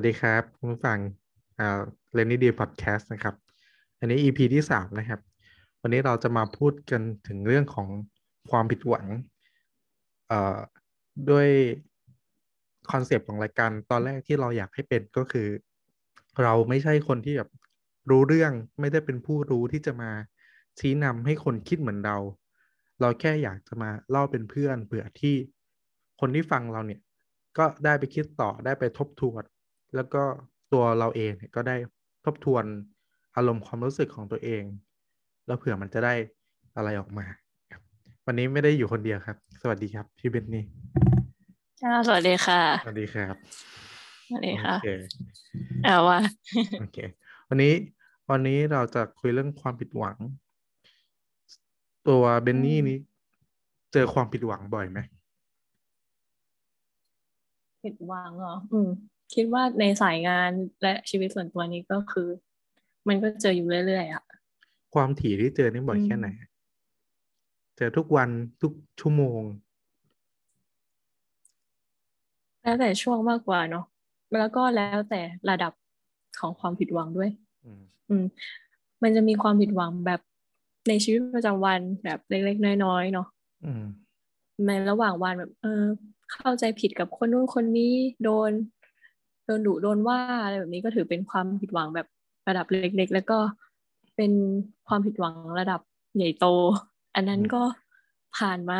สวัสดีครับคุณผู้ฟัง Rainy Day พอดแคสต์นะครับ อันนี้ EP ที่สามนะครับ วันนี้เราจะมาพูดกันถึงเรื่องของความผิดหวังด้วยคอนเซปต์ของรายการตอนแรกที่เราอยากให้เป็นก็คือ เราไม่ใช่คนที่แบบรู้เรื่องไม่ได้เป็นผู้รู้ที่จะมาชี้นำให้คนคิดเหมือนเรา เราแค่อยากจะมาเล่าเป็นเพื่อนเผื่อที่คนที่ฟังเราเนี่ยก็ได้ไปคิดต่อได้ไปทบทวน แล้วก็ตัวเราเองเนี่ยก็ได้ทบทวนอารมณ์ความรู้สึกของตัวเอง แล้วเผื่อมันจะได้อะไรออกมาครับวันนี้ไม่ได้อยู่คนเดียวครับ สวัสดีครับพี่เบนนี่ค่ะสวัสดีค่ะ สวัสดีครับสวัสดีค่ะโอเคเอาว่าโอเค วันนี้วันนี้เราจะคุยเรื่องความผิดหวัง ตัวเบนนี่นี้เจอความผิดหวังบ่อยไหมผิดหวังเหรอ อืม คิดว่าในสายงานและชีวิตส่วนตัวนี้ก็คือ มันก็เจออยู่เรื่อยๆอะความถี่ที่เจอนี่บ่อยอืมแค่ไหน เจอทุกวันทุกชั่วโมง แล้วแต่ช่วงมากกว่าเนาะแล้วก็แล้วแต่ระดับของความผิดหวังด้วย อืมอืมมันจะมีความผิดหวังแบบในชีวิตประจำวันแบบเล็กๆน้อยๆเนาะอืมในระหว่างวันแบบ เออ เข้าใจผิดกับคนนู้นคนนี้โดนโดนดุโดนว่าอะไรแบบนี้ก็ถือเป็นความผิดหวังแบบระดับเล็กๆ แล้วก็เป็นความผิดหวังระดับใหญ่โต อันนั้นอืมก็ผ่านมา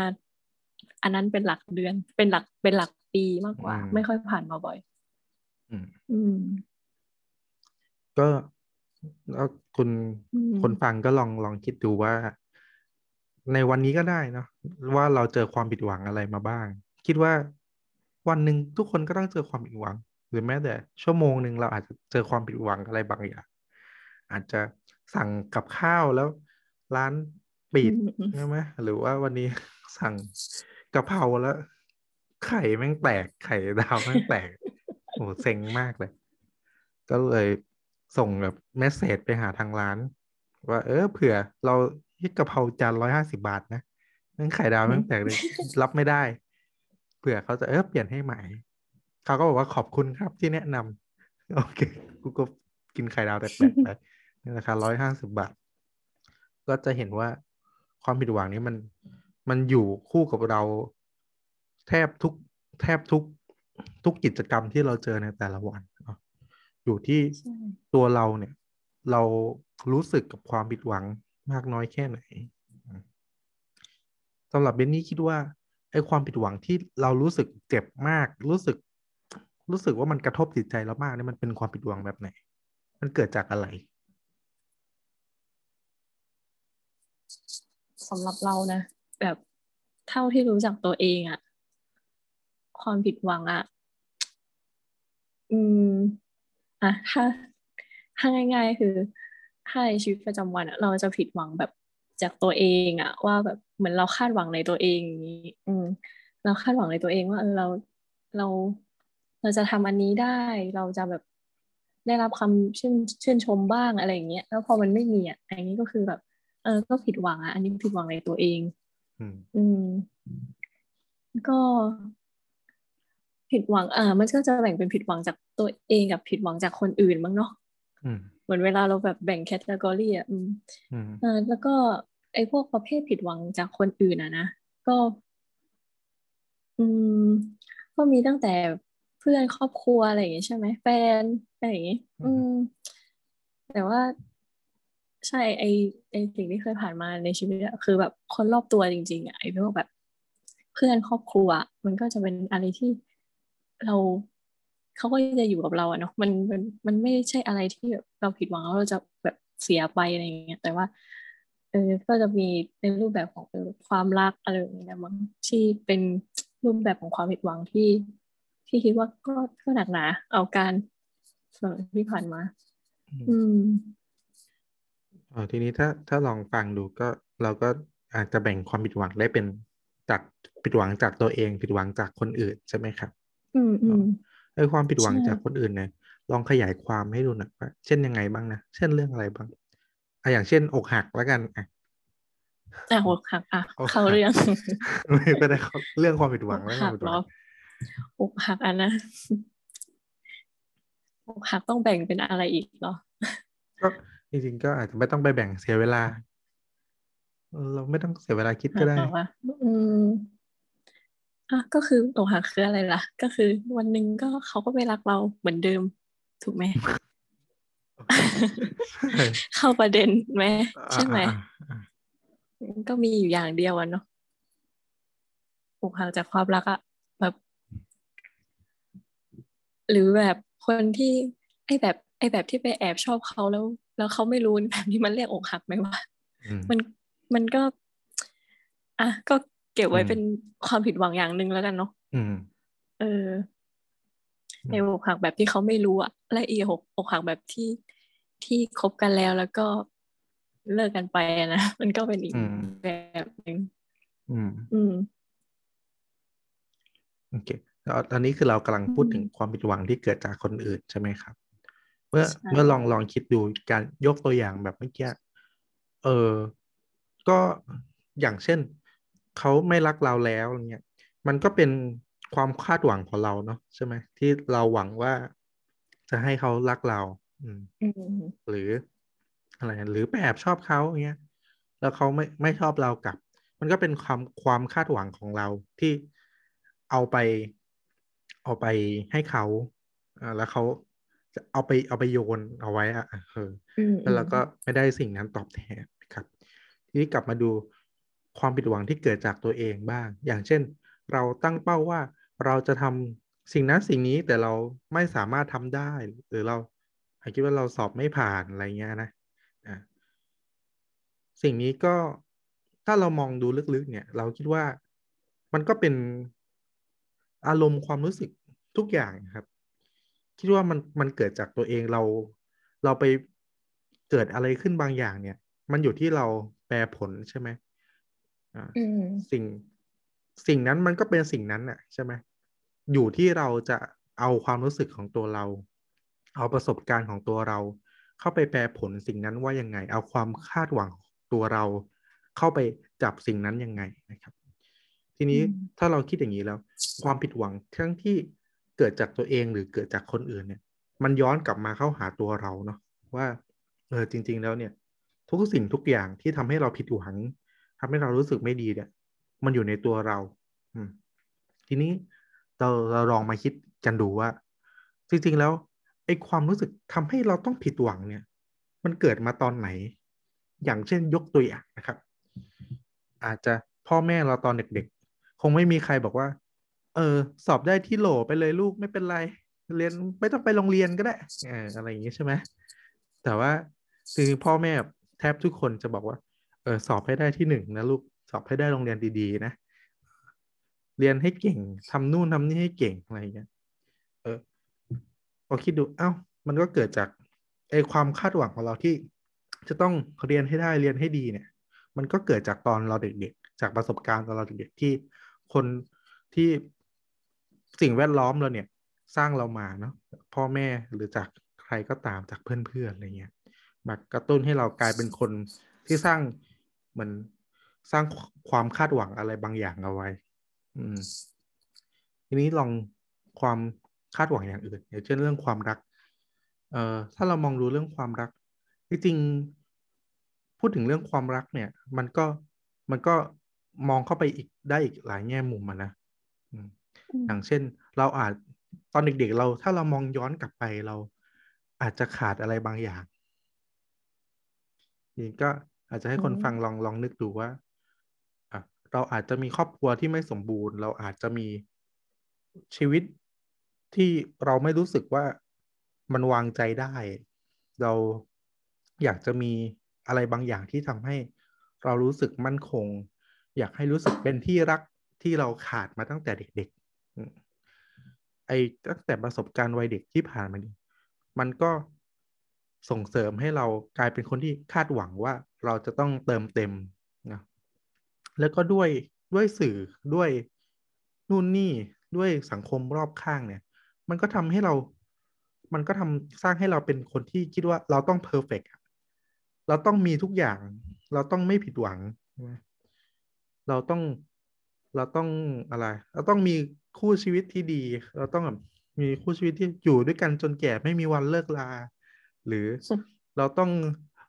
อันนั้นเป็นหลักเดือน เป็นหลักเป็นหลักปีมากกว่าอืมไม่ค่อยผ่านมาบ่อย อืมอืมก็แล้วคุณอืมคนฟังก็ลองลองคิดดูว่า ในวันนี้ก็ได้เนาะว่าเราเจอความผิดหวังอะไรมาบ้าง คิดว่าวันหนึ่งทุกคนก็ต้องเจอความผิดหวัง หรือแม้แต่ชั่วโมงหนึ่งเราอาจจะเจอความผิดหวังอะไรบางอย่าง อาจจะสั่งกับข้าวแล้วร้านปิดอืมใช่ไหมหรือว่าวันนี้สั่งกะเพราแล้ว ไข่แม่งแตกไข่ดาวแม่งแตกโอ้เซ็งมากเลย ก็เลยส่งแบบเมสเซจไปหาทางร้าน ว่าเออเผื่อเราที่กะเพราจานร้อยห้าสิบาทนะนั่นไข่ดาวแม่งแตกเลยรับไม่ได้ เผื่อเขาจะเออเปลี่ยนให้ใหม่ เขาก็บอกว่าขอบคุณครับที่แนะนำโอเคกูก็กินไข่ดาวแตกๆไปในราคาร้อยห้าสิบบาท ก็จะเห็นว่าความผิดหวังนี้มันมันอยู่คู่กับเราแทบทุกแทบทุกทุกกิจกรรมที่เราเจอในแต่ละวันอยู่ที่ตัวเราเนี่ย เรารู้สึกกับความผิดหวังมากน้อยแค่ไหนสำหรับเบนนี่คิดว่าไอ้ความผิดหวังที่เรารู้สึกเจ็บมาก รู้สึก รู้สึกว่ามันกระทบจิตใจเรามากเนี่ยมันเป็นความผิดหวังแบบไหน มันเกิดจากอะไรสำหรับเรานะแบบเท่าที่รู้จักตัวเองอะความผิดหวังอะอืมอะถ้าถ้าง่าย ๆ คือถ้าในชีวิตประจำวันอะเราจะผิดหวังแบบจากตัวเองอะว่าแบบเหมือนเราคาดหวังในตัวเองอย่างนี้ อืม เราคาดหวังในตัวเองว่าเออเราเรา เราจะทำอันนี้ได้ เราจะแบบได้รับคำชื่นชื่นชมบ้างอะไรอย่างเงี้ย แล้วพอมันไม่มีอะอันนี้ก็คือแบบ เออ ก็ผิดหวังอะ อันนี้ผิดหวังในตัวเอง อืมอืมก็ผิดหวัง อ่า มันก็จะแบ่งเป็นผิดหวังจากตัวเองกับผิดหวังจากคนอื่นบ้างเนาะอืมเหมือนเวลาเราแบบแบ่งแคตตากรีอะอืมอืมเออแล้วก็ไอ้พวกประเภทผิดหวังจากคนอื่นอะนะ ก็ อืม ก็มีตั้งแต่ เพื่อนครอบครัวอะไรอย่างงี้ใช่ไหมแฟนอะไรอย่างงี้อืม แต่ว่าใช่ไอไอสิ่งที่เคยผ่านมาในชีวิตอะคือแบบคนรอบตัวจริง ๆอะไอพวกแบบ เพื่อนครอบครัวอะมันก็จะเป็นอะไรที่เราเขาก็จะอยู่กับเราอะเนาะมันมันมันไม่ใช่อะไรที่แบบเราผิดหวังแล้วเราจะแบบเสียไปอะไรอย่างเงี้ยแต่ว่าเออก็จะมีในรูปแบบของเออความรักอะไรแบบนี้นะมั้งที่เป็นรูปแบบของความผิดหวังที่ ที่คิดว่าก็ก็หนักหนาเอาการส่วนที่ผ่านมา อืมเออทีนี้ถ้าถ้าลองฟังดูก็เราก็อาจจะแบ่งความผิดหวังได้เป็นจากผิดหวังจากตัวเองผิดหวังจากคนอื่นใช่ไหมครับ อืมอืมไอ้ความผิดหวังใช่จากคนอื่นเนี่ยลองขยายความให้ดูหน่อยว่าเช่นยังไงบ้างนะเช่นเรื่องอะไรบ้างอะอย่างเช่น อกหักแล้วกันอะอะหัวหักอะอกหักเข้าเรื่องไม่ก็ได้เข้าเรื่องความผิดหวังอกแล้วคหัวามกผิดหเหรวัอง อกหักอันนะอกหักต้องแบ่งเป็นอะไรอีกเหรอก็จริงๆก็อาจจะไม่ต้องไปแบ่งเสียเวลา เราไม่ต้องเสียเวลาคิดก็ได้ว่าอืมอะก็คืออกหักคืออะไรล่ะ ก็คือวันหนึ่งก็เขาก็ไม่รักเราเหมือนเดิม ถูกไหมเข้าประเด็นไหมใช่ไหมก็มีอยู่อย่างเดียวอะเนาะอกหักจากความรักอะแบบ หรือแบบคนที่ไอ้แบบไอ้แบบที่ไปแอบชอบเขาแล้ว แล้วเขาไม่รู้แบบนี้มันเรียกอกหักไหมวะอืมมันมันก็ อะก็เก็บไว้อืมเป็นความผิดหวังอย่างหนึ่งแล้วกันเนาะอืมเอออืมไอ้อกหักแบบที่เขาไม่รู้อะและอีอกอกหักแบบที่ที่คบกันแล้วแล้วก็เลิกกันไปอะนะมันก็เป็นอีกอืมแบบหนึ่ง อืม อืม โอเคแล้วตอนนี้คือเรากำลังพูดอืมถึงความผิดหวังที่เกิดจากคนอื่นใช่ไหมครับ เมื่อใช่เมื่อลองลองคิดดูการยกตัวอย่างแบบเมื่อกี้เออก็อย่างเช่นเขาไม่รักเราแล้วอะไรเงี้ยมันก็เป็นความคาดหวังของเราเนาะใช่ไหมที่เราหวังว่าจะให้เขารักเรา อืมอืมหรืออะไรหรือไปแอบชอบเขาอย่างเงี้ย แล้วเขาไม่ไม่ชอบเรากลับ มันก็เป็นความความคาดหวังของเราที่เอาไป เอาไปให้เขาอ่าแล้วเขาจะเอาไปเอาไปโยนเอาไว้อะเอออืมแล้วเราก็ไม่ได้สิ่งนั้นตอบแทนครับ ทีนี้กลับมาดูความผิดหวังที่เกิดจากตัวเองบ้าง อย่างเช่น เราตั้งเป้าว่าเราจะทำสิ่งนั้นสิ่งนี้แต่เราไม่สามารถทำได้ หรือเราอาจคิดว่าเราสอบไม่ผ่านอะไรเงี้ยนะอะสิ่งนี้ก็ถ้าเรามองดูลึกๆ เนี่ย เราคิดว่ามันก็เป็น อารมณ์ความรู้สึกทุกอย่างนะครับ คิดว่ามันมันเกิดจากตัวเองเรา เราไปเกิดอะไรขึ้นบางอย่างเนี่ย มันอยู่ที่เราแปรผลใช่ไหมอ่าอืมสิ่งสิ่งนั้นมันก็เป็นสิ่งนั้นน่ะ ใช่ไหมอยู่ที่เราจะเอาความรู้สึกของตัวเรา เอาประสบการณ์ของตัวเรา เข้าไปแปรผลสิ่งนั้นว่ายังไง เอาความคาดหวังของตัวเรา เข้าไปจับสิ่งนั้นยังไงนะครับ ทีนี้อืมถ้าเราคิดอย่างนี้แล้ว ความผิดหวังทั้งที่เกิดจากตัวเองหรือเกิดจากคนอื่นเนี่ย มันย้อนกลับมาเข้าหาตัวเราเนาะว่าเออจริง ๆ แล้วเนี่ย ทุกสิ่งทุกอย่างที่ทำให้เราผิดหวังทำให้เรารู้สึกไม่ดีเนี่ย มันอยู่ในตัวเรา อืม ทีนี้เราเราลองมาคิดกันดูว่า จริง ๆ แล้วไอ้ความรู้สึกทำให้เราต้องผิดหวังเนี่ย มันเกิดมาตอนไหน อย่างเช่นยกตัวอย่างนะครับ อาจจะพ่อแม่เราตอนเด็กๆ คงไม่มีใครบอกว่า เออ สอบได้ที่โหลไปเลยลูกไม่เป็นไร เรียนไม่ต้องไปโรงเรียนก็ได้อออะไรอย่างนี้ใช่ไหมแต่ว่าคือพ่อแม่แทบทุกคนจะบอกว่า เออสอบให้ได้ที่หนึ่งนะลูกสอบให้ได้โรงเรียนดีๆ นะ เรียนให้เก่งทำนู่นทำนี่ให้เก่งอะไรอย่างเงี้ยเออพอคิดดูเอ้า มันก็เกิดจากไอ้ความคาดหวังของเราที่จะต้องเรียนให้ได้เรียนให้ดีเนี่ย มันก็เกิดจากตอนเราเด็กๆ จากประสบการณ์ตอนเราเด็กๆที่ คนที่สิ่งแวดล้อมเราเนี่ย สร้างเรามาเนาะพ่อแม่หรือจากใครก็ตามจากเพื่อนๆอะไรเงี้ยมากระตุ้นให้เรากลายเป็นคนที่สร้างเหมือนสร้างความคาดหวังอะไรบางอย่างเอาไว้ อืม ทีนี้ลองความคาดหวังอย่างอื่นอย่างเช่นเรื่องความรัก เอ่อถ้าเรามองดูเรื่องความรักจริงพูดถึงเรื่องความรักเนี่ย มันก็มันก็ มองเข้าไปอีกได้อีกหลายแง่มุมอะนะอืมอืมอย่างเช่น เราอาจตอนเด็กๆเราถ้าเรามองย้อนกลับไปเราอาจจะขาดอะไรบางอย่างนี่ก็อาจจะให้คนอืมฟังลองลองนึกดูว่าอะเราอาจจะมีครอบครัวที่ไม่สมบูรณ์ เราอาจจะมีชีวิตที่เราไม่รู้สึกว่ามันวางใจได้ เราอยากจะมีอะไรบางอย่างที่ทำให้เรารู้สึกมั่นคง อยากให้รู้สึกเป็นที่รักที่เราขาดมาตั้งแต่เด็กๆ ไอ้ตั้งแต่ประสบการณ์วัยเด็กที่ผ่านมานี่มันก็ส่งเสริมให้เรากลายเป็นคนที่คาดหวังว่าเราจะต้องเติมเต็มนะแล้วก็ด้วยด้วยสื่อด้วยนู่นนี่ด้วยสังคมรอบข้างเนี่ย มันก็ทำให้เรา มันก็ทำสร้างให้เราเป็นคนที่คิดว่าเราต้องเพอร์เฟกเราต้องมีทุกอย่าง เราต้องไม่ผิดหวังใช่ไหม เราต้องเราต้องอะไร เราต้องมีคู่ชีวิตที่ดี เราต้องแบบมีคู่ชีวิตที่อยู่ด้วยกันจนแก่ไม่มีวันเลิกลา หรือเราต้อง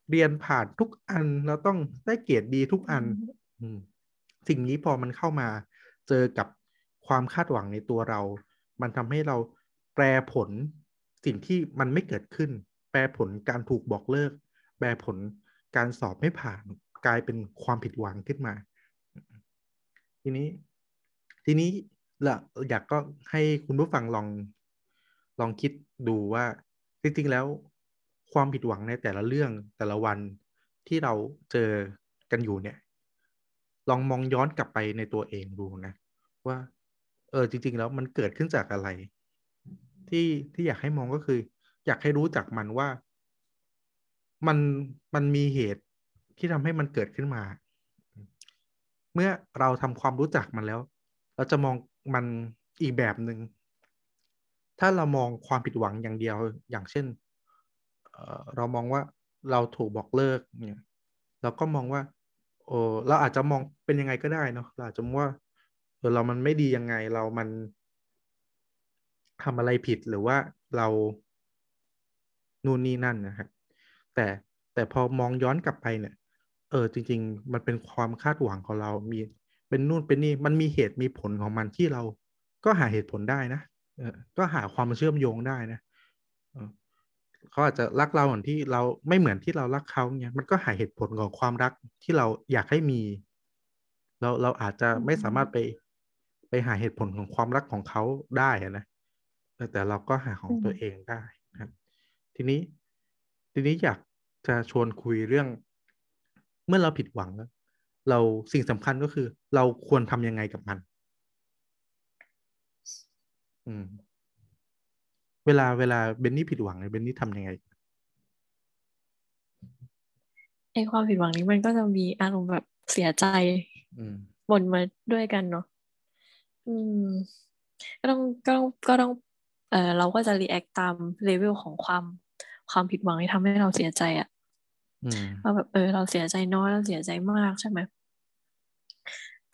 เรียนผ่านทุกอัน เราต้องได้เกรดดีทุกอันอืมสิ่งนี้พอมันเข้ามา เจอกับความคาดหวังในตัวเรา มันทำให้เราแปรผลสิ่งที่มันไม่เกิดขึ้น แปรผลการถูกบอกเลิก แปรผลการสอบไม่ผ่าน กลายเป็นความผิดหวังขึ้นมา ทีนี้ ทีนี้ละอยากก็ให้คุณผู้ฟังลองลองคิดดูว่า จริงๆแล้วความผิดหวังในแต่ละเรื่องแต่ละวันที่เราเจอกันอยู่เนี่ย ลองมองย้อนกลับไปในตัวเองดูนะ ว่า เออจริง ๆ แล้วมันเกิดขึ้นจากอะไร ที่ที่อยากให้มองก็คือ อยากให้รู้จักมันว่า มันมันมีเหตุที่ทำให้มันเกิดขึ้นมา เมื่อเราทำความรู้จักมันแล้ว เราจะมองมันอีกแบบหนึง่งถ้าเรามองความผิดหวังอย่างเดียวอย่างเช่นเเรามองว่าเราถูกบอกเลิกเนี่ยเราก็มองว่าโอ้เราอาจจะมองเป็นยังไงก็ได้เนาะเราอาจจะมองว่าเออเรามันไม่ดียังไงเรามันทำอะไรผิดหรือว่าเรานู่นนี่นั่นนะครับแต่แต่พอมองย้อนกลับไปเนี่ย เออจริง ๆ มันเป็นความคาดหวังของเรา มีเป็นนู่นเป็นนี่มันมีเหตุมีผลของมันที่เราก็หาเหตุผลได้นะเออก็หาความเชื่อมโยงได้นะเขาอาจจะรักเราเหมือนที่เราไม่เหมือนที่เรารักเขาเนี่ยมันก็หาเหตุผลของความรักที่เราอยากให้มี เราเราอาจจะไม่สามารถไปไปหาเหตุผลของความรักของเขาได้นะแต่เราก็หาของตัวเองได้ครับ ทีนี้ทีนี้อยากจะชวนคุยเรื่องเมื่อเราผิดหวังแล้วเราสิ่งสำคัญก็คือ เราควรทำยังไงกับมัน อืม เวลาเวลาเบนนี่ผิดหวังเบนนี่ทำยังไงไอความผิดหวังนี้มันก็จะมีอารมณ์แบบเสียใจบนมาด้วยกันเนาะอืม ก็ต้องก็ต้องก็ต้องเออเราก็จะ react ตาม level ของความความผิดหวังที่ทำให้เราเสียใจอะ่ะ ว่าแบบเออเราเสียใจน้อยเราเสียใจมากใช่ไหม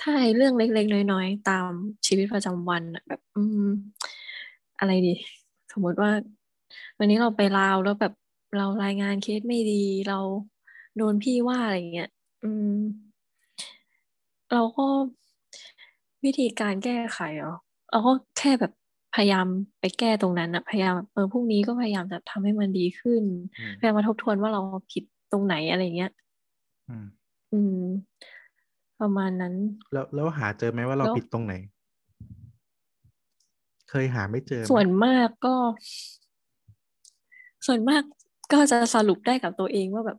ถ้าไอ้เรื่องเล็ก ๆ น้อย ๆ ตามชีวิตประจำวันแบบ อืม อะไรดี สมมติว่า วันนี้เราไปลาวแล้วแบบเรารายงานเคสไม่ดีเราโดนพี่ว่าอะไรเงี้ยอืม เราก็วิธีการแก้ไขเหรอเราก็แค่แบบพยายามไปแก้ตรงนั้นนะพยายามเออพรุ่งนี้ก็พยายามจะทำให้มันดีขึ้นพยายามมาทบทวนว่าเราผิด ตรงไหนอะไรเงี้ยอืม ประมาณนั้น แล้วแล้วหาเจอไหมว่าเราผิดตรงไหน เคยหาไม่เจอ ส่วนมากก็ ส่วนมากก็จะสรุปได้กับตัวเองว่าแบบ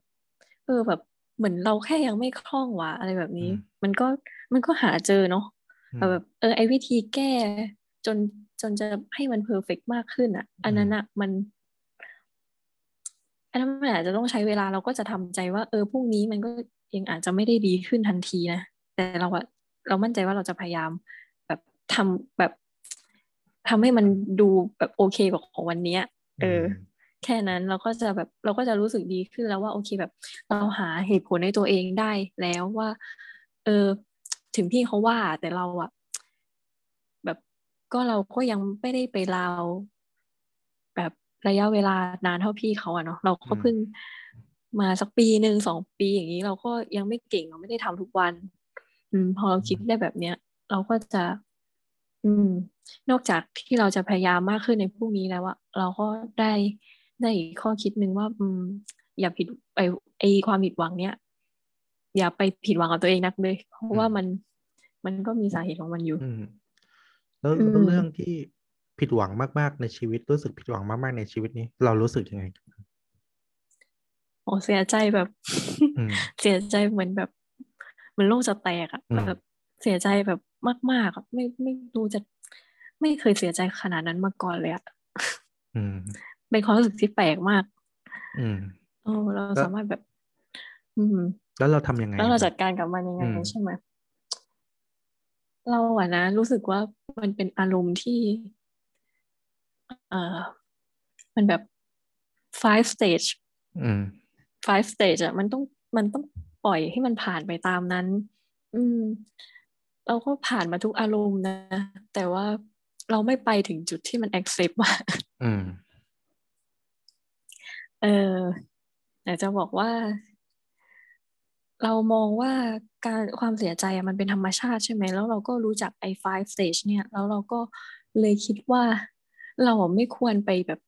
เออแบบเหมือนเราแค่ยังไม่คล่องวะอะไรแบบนี้ มันก็มันก็หาเจอเนาะแบบ เออไอวิธีแก้จนจนจะให้มันเพอร์เฟกมากขึ้นอะ อันนั้นอะมันอั นนั้นมันอาจจะต้องใช้เวลาเราก็จะทำใจว่า เออพรุ่งนี้มันก็ยังอาจจะไม่ได้ดีขึ้นทันทีนะแต่เราอะเรามั่นใจว่าเราจะพยายาม แบบทำแบบทำให้มันดูแบบโอเคกว่าของวันนี้เออ แค่นั้นเราก็จะแบบเราก็จะรู้สึกดีขึ้นแล้วว่า โอเคแบบ เราหาเหตุผลในตัวเองได้แล้วว่า เออ ถึงพี่เขาว่าแต่เราอะแบบก็เราก็ยังไม่ได้ไปลาวแบบ ระยะเวลานานเท่าพี่เขาอะเนาะเราก็เพิ่งมาสักปีหนึ่งสองปีอย่างนี้เราก็ยังไม่เก่งเราไม่ได้ทำทุกวัน อืม พอเราคิดได้แบบเนี้ย เราก็จะ อืม นอกจากที่เราจะพยายามมากขึ้นในพรุ่งนี้แล้วอะเราก็ได้ได้ข้อคิดหนึ่งว่า อืม อย่าผิดไอไอความผิดหวังเนี้ยอย่าไปผิดหวังกับตัวเองนักเลย เพราะว่ามันมันก็มีสาเหตุของมันอยู่แล้วเรื่องที่ ผิดหวังมากๆในชีวิตรู้สึกผิดหวังมากๆในชีวิตนี้ เรารู้สึกยังไงโอ้เสียใจแบบเสียใจเหมือนแบบเหมือนโลกจะแตกอะแบบเสียใจแบบมากๆอะไม่ไม่รู้จะ ไม่เคยเสียใจขนาดนั้นมาก่อนเลยอะเป็นความรู้สึกที่แปลกมาก อืมโอ้เราสามารถแบบ อืม แล้วเราทำยังไง แล้วเราจัดการกับมันยังไงใช่ไหมเราอะนะรู้สึกว่ามันเป็นอารมณ์ที่ เอ่อมันแบบ five stage อืม five stage อะมันต้องมันต้องปล่อยให้มันผ่านไปตามนั้น อืม เราก็ผ่านมาทุกอารมณ์นะ แต่ว่าเราไม่ไปถึงจุดที่มัน accept ว่าอืมเอออยากจะบอกว่า เรามองว่าการความเสียใจมันเป็นธรรมชาติใช่ไหม แล้วเราก็รู้จักไอ้ five stage เนี่ย แล้วเราก็เลยคิดว่า เราไม่ควรไปแบบ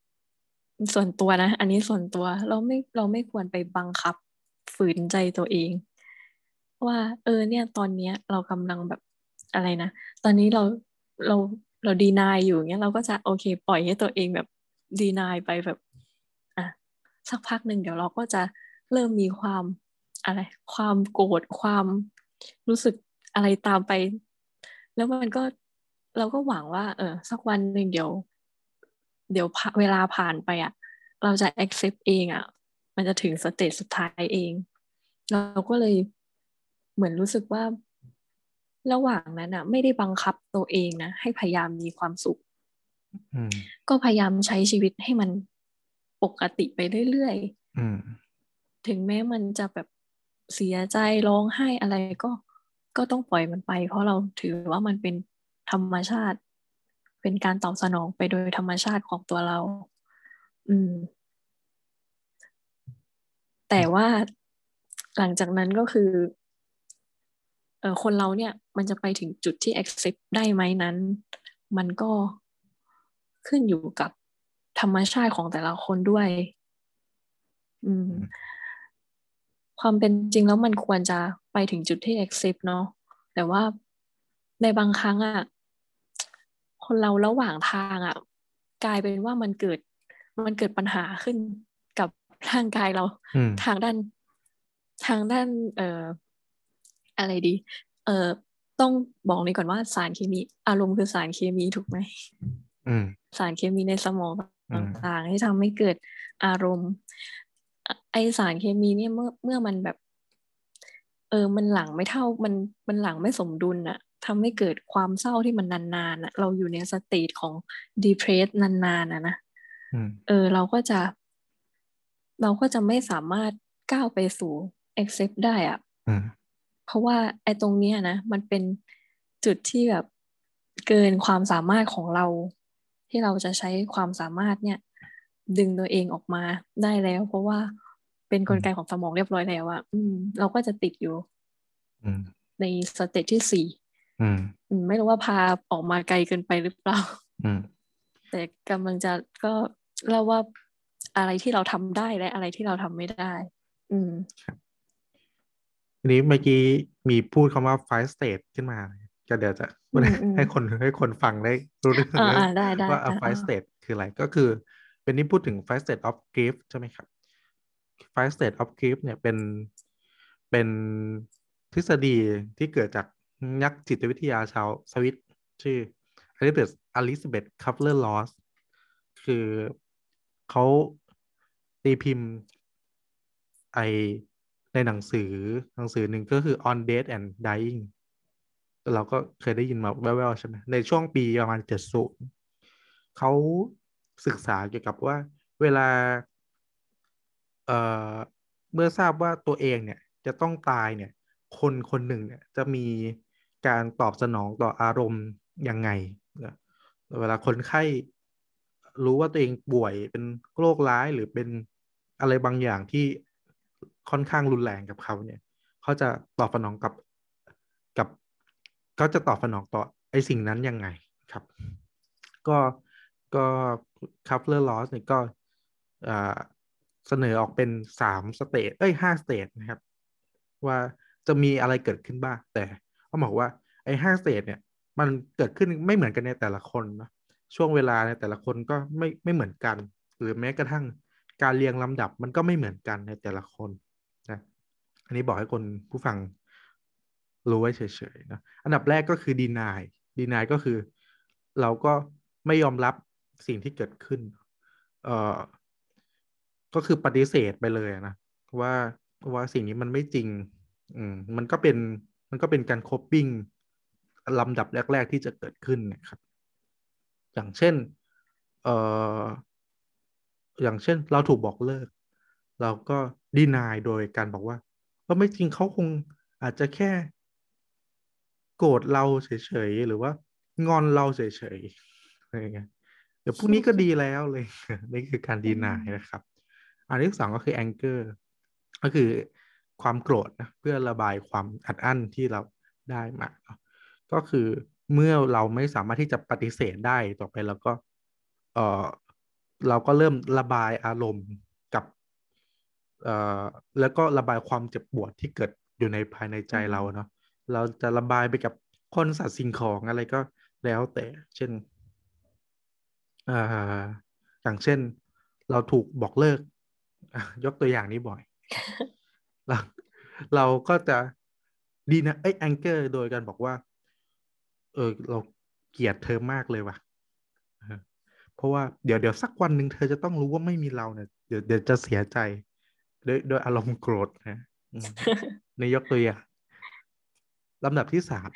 ส่วนตัวนะ อันนี้ส่วนตัว เราไม่เราไม่ควรไปบังคับฝืนใจตัวเอง ว่า เออ เนี่ย ตอนเนี้ย เรากำลังแบบอะไรนะตอนนี้เราเราเราดีนายอยู่เงี้ยเราก็จะโอเค ปล่อยให้ตัวเองแบบดีนายไปแบบอะสักพักหนึ่งเดี๋ยวเราก็จะเริ่มมีความอะไร ความโกรธความรู้สึกอะไรตามไป แล้วมันก็เราก็หวังว่า เออสักวันหนึ่งเดี๋ยว เดี๋ยวเวลาผ่านไปอะ เราจะ accept เองอะ มันจะถึงสเตจสุดท้ายเอง เราก็เลยเหมือนรู้สึกว่าระหว่างนั้นอะ ไม่ได้บังคับตัวเองนะให้พยายามมีความสุขก็พยายามใช้ชีวิตให้มันปกติไปเรื่อยๆถึงแม้มันจะแบบเสียใจร้องไห้อะไรก็ก็ต้องปล่อยมันไป เพราะเราถือว่ามันเป็นธรรมชาติ เป็นการตอบสนองไปโดยธรรมชาติของตัวเรา อืม แต่ว่าหลังจากนั้นก็คือเออคนเราเนี่ยมันจะไปถึงจุดที่ accept ได้ไหมนั้น มันก็ขึ้นอยู่กับธรรมชาติของแต่ละคนด้วย อืม ความเป็นจริงแล้วมันควรจะไปถึงจุดที่ accept เนาะแต่ว่าในบางครั้งอะ่ะ คนเราระหว่างทางอะ่ะกลายเป็นว่ามันเกิดมันเกิดปัญหาขึ้นกับร่างกายเราทางด้านทางด้าน เอ่ออะไรดี เอ่อต้องบอกนี้ก่อนว่าสารเคมี อารมณ์คือสารเคมีถูกไหมสารเคมีในสมองต่างๆที่ทำให้เกิดอารมณ์ ไอสารเคมีเนี่ยเมื่อเมื่อมันแบบ เออมันหลังไม่เท่ามันมันหลังไม่สมดุลอะ ทำให้เกิดความเศร้าที่มันนานๆอะเราอยู่ในสเตจของ depress นานๆอะนะเออเราก็จะ เราก็จะไม่สามารถก้าวไปสู่ accept ได้อะเพราะว่าไอ้ตรงเนี้ยนะมันเป็นจุดที่แบบเกินความสามารถของเรา ที่เราจะใช้ความสามารถเนี่ย ดึงตัวเองออกมาได้แล้ว เพราะว่าเป็นกลไกของสมองเรียบร้อยแล้วอะอืม เราก็จะติดอยู่ใน stage ที่สี่ ไม่รู้ว่าพาออกมาไกลเกินไปหรือเปล่าแต่กำลังจะก็เล่าว่าอะไรที่เราทำได้และอะไรที่เราทำไม่ได้ อืมทีนี้เมื่อกี้มีพูดคำว่า five state ขึ้นมาก็เดี๋ยวจะให้คนให้คนฟังได้รู้เรื่องว่า five state คืออะไรก็คือ เป็นนี่พูดถึง five stage of grief ใช่ไหมครับ five state of grief เนี่ยเป็นเป็นทฤษฎีที่เกิดจาก นักจิตวิทยาชาวสวิตชื่ออลิเบธ Elisabeth Kübler-Ross คือเขาตีพิมพ์ไอในหนังสือหนังสือหนึ่งก็คือ on death and dying เราก็เคยได้ยินมาแว่วๆใช่ไหมในช่วงปีประมาณเจ็ดศูนย์เขาศึกษาเกี่ยวกับว่าเวลา เอ่อ เมื่อทราบว่าตัวเองเนี่ยจะต้องตายเนี่ย คนคนหนึ่งเนี่ยจะมี การตอบสนองต่ออารมณ์ยังไงเวลาคนไข้รู้ว่าตัวเองป่วยเป็นโรคร้ายหรือเป็นอะไรบางอย่างที่ค่อนข้างรุนแรงกับเขาเนี่ยเขาจะตอบสนองกับกับเขาจะตอบสนองต่อไอสิ่งนั้นยังไงครับ ก็ก็ Kübler-Ross เนี่ยก็เสนอออกเป็นสาม stage เอ้ยห้า stage นะครับ ว่าจะมีอะไรเกิดขึ้นบ้างแต่ เขาบอกว่าไอ้ห้า stage เนี่ย มันเกิดขึ้นไม่เหมือนกันในแต่ละคนนะช่วงเวลาในแต่ละคนก็ไม่ไม่เหมือนกัน หรือแม้กระทั่งการเรียงลำดับมันก็ไม่เหมือนกันในแต่ละคนนะอันนี้บอกให้คุณผู้ฟังรู้ไว้เฉยๆนะอันดับแรกก็คือ denial denial ก็คือ เราก็ไม่ยอมรับสิ่งที่เกิดขึ้น เอ่อ ก็คือปฏิเสธไปเลยนะว่าว่าสิ่งนี้มันไม่จริง อืมมันก็เป็น มันก็เป็นการคบปิ้งลำดับแรก ๆ ที่จะเกิดขึ้นนะครับ อย่างเช่นเอ่ออย่างเช่นเราถูกบอกเลิก เราก็ดีนายโดยการบอกว่าว่าไม่จริงเขาคงอาจจะแค่ โกรธเราเฉยๆหรือว่างอนเราเฉยอะไรเงี้ยเดี๋ยวพรุ่งนี้ก็ดีแล้วเลยนี่คือการดีนายนะครับ อันที่สองก็คือ anger ก็คือ ความโกรธนะเพื่อระบายความอัดอั้นที่เราได้มา ก็คือเมื่อเราไม่สามารถที่จะปฏิเสธได้ต่อไปเราก็เออเราก็เริ่มระบายอารมณ์กับเอ่อแล้วก็ระบายความเจ็บปวดที่เกิดอยู่ในภายในใจเราเนาะเราจะระบายไปกับคนสัตว์สิ่งของอะไรก็แล้วแต่ เช่นอ่าอย่างเช่น เราถูกบอกเลิก ยกตัวอย่างนี้บ่อย เราเราก็จะดีนะไอ้แองเกอร์โดยการบอกว่า เออเราเกลียดเธอมากเลยว่ะเพราะว่าเดี๋ยวเดี๋ยวสักวันหนึ่งเธอจะต้องรู้ว่าไม่มีเราเนี่ยเดี๋ยวเดี๋ยวจะเสียใจด้วยด้วยอารมณ์โกรธนะในยกตัวอย่างลำดับที่สาม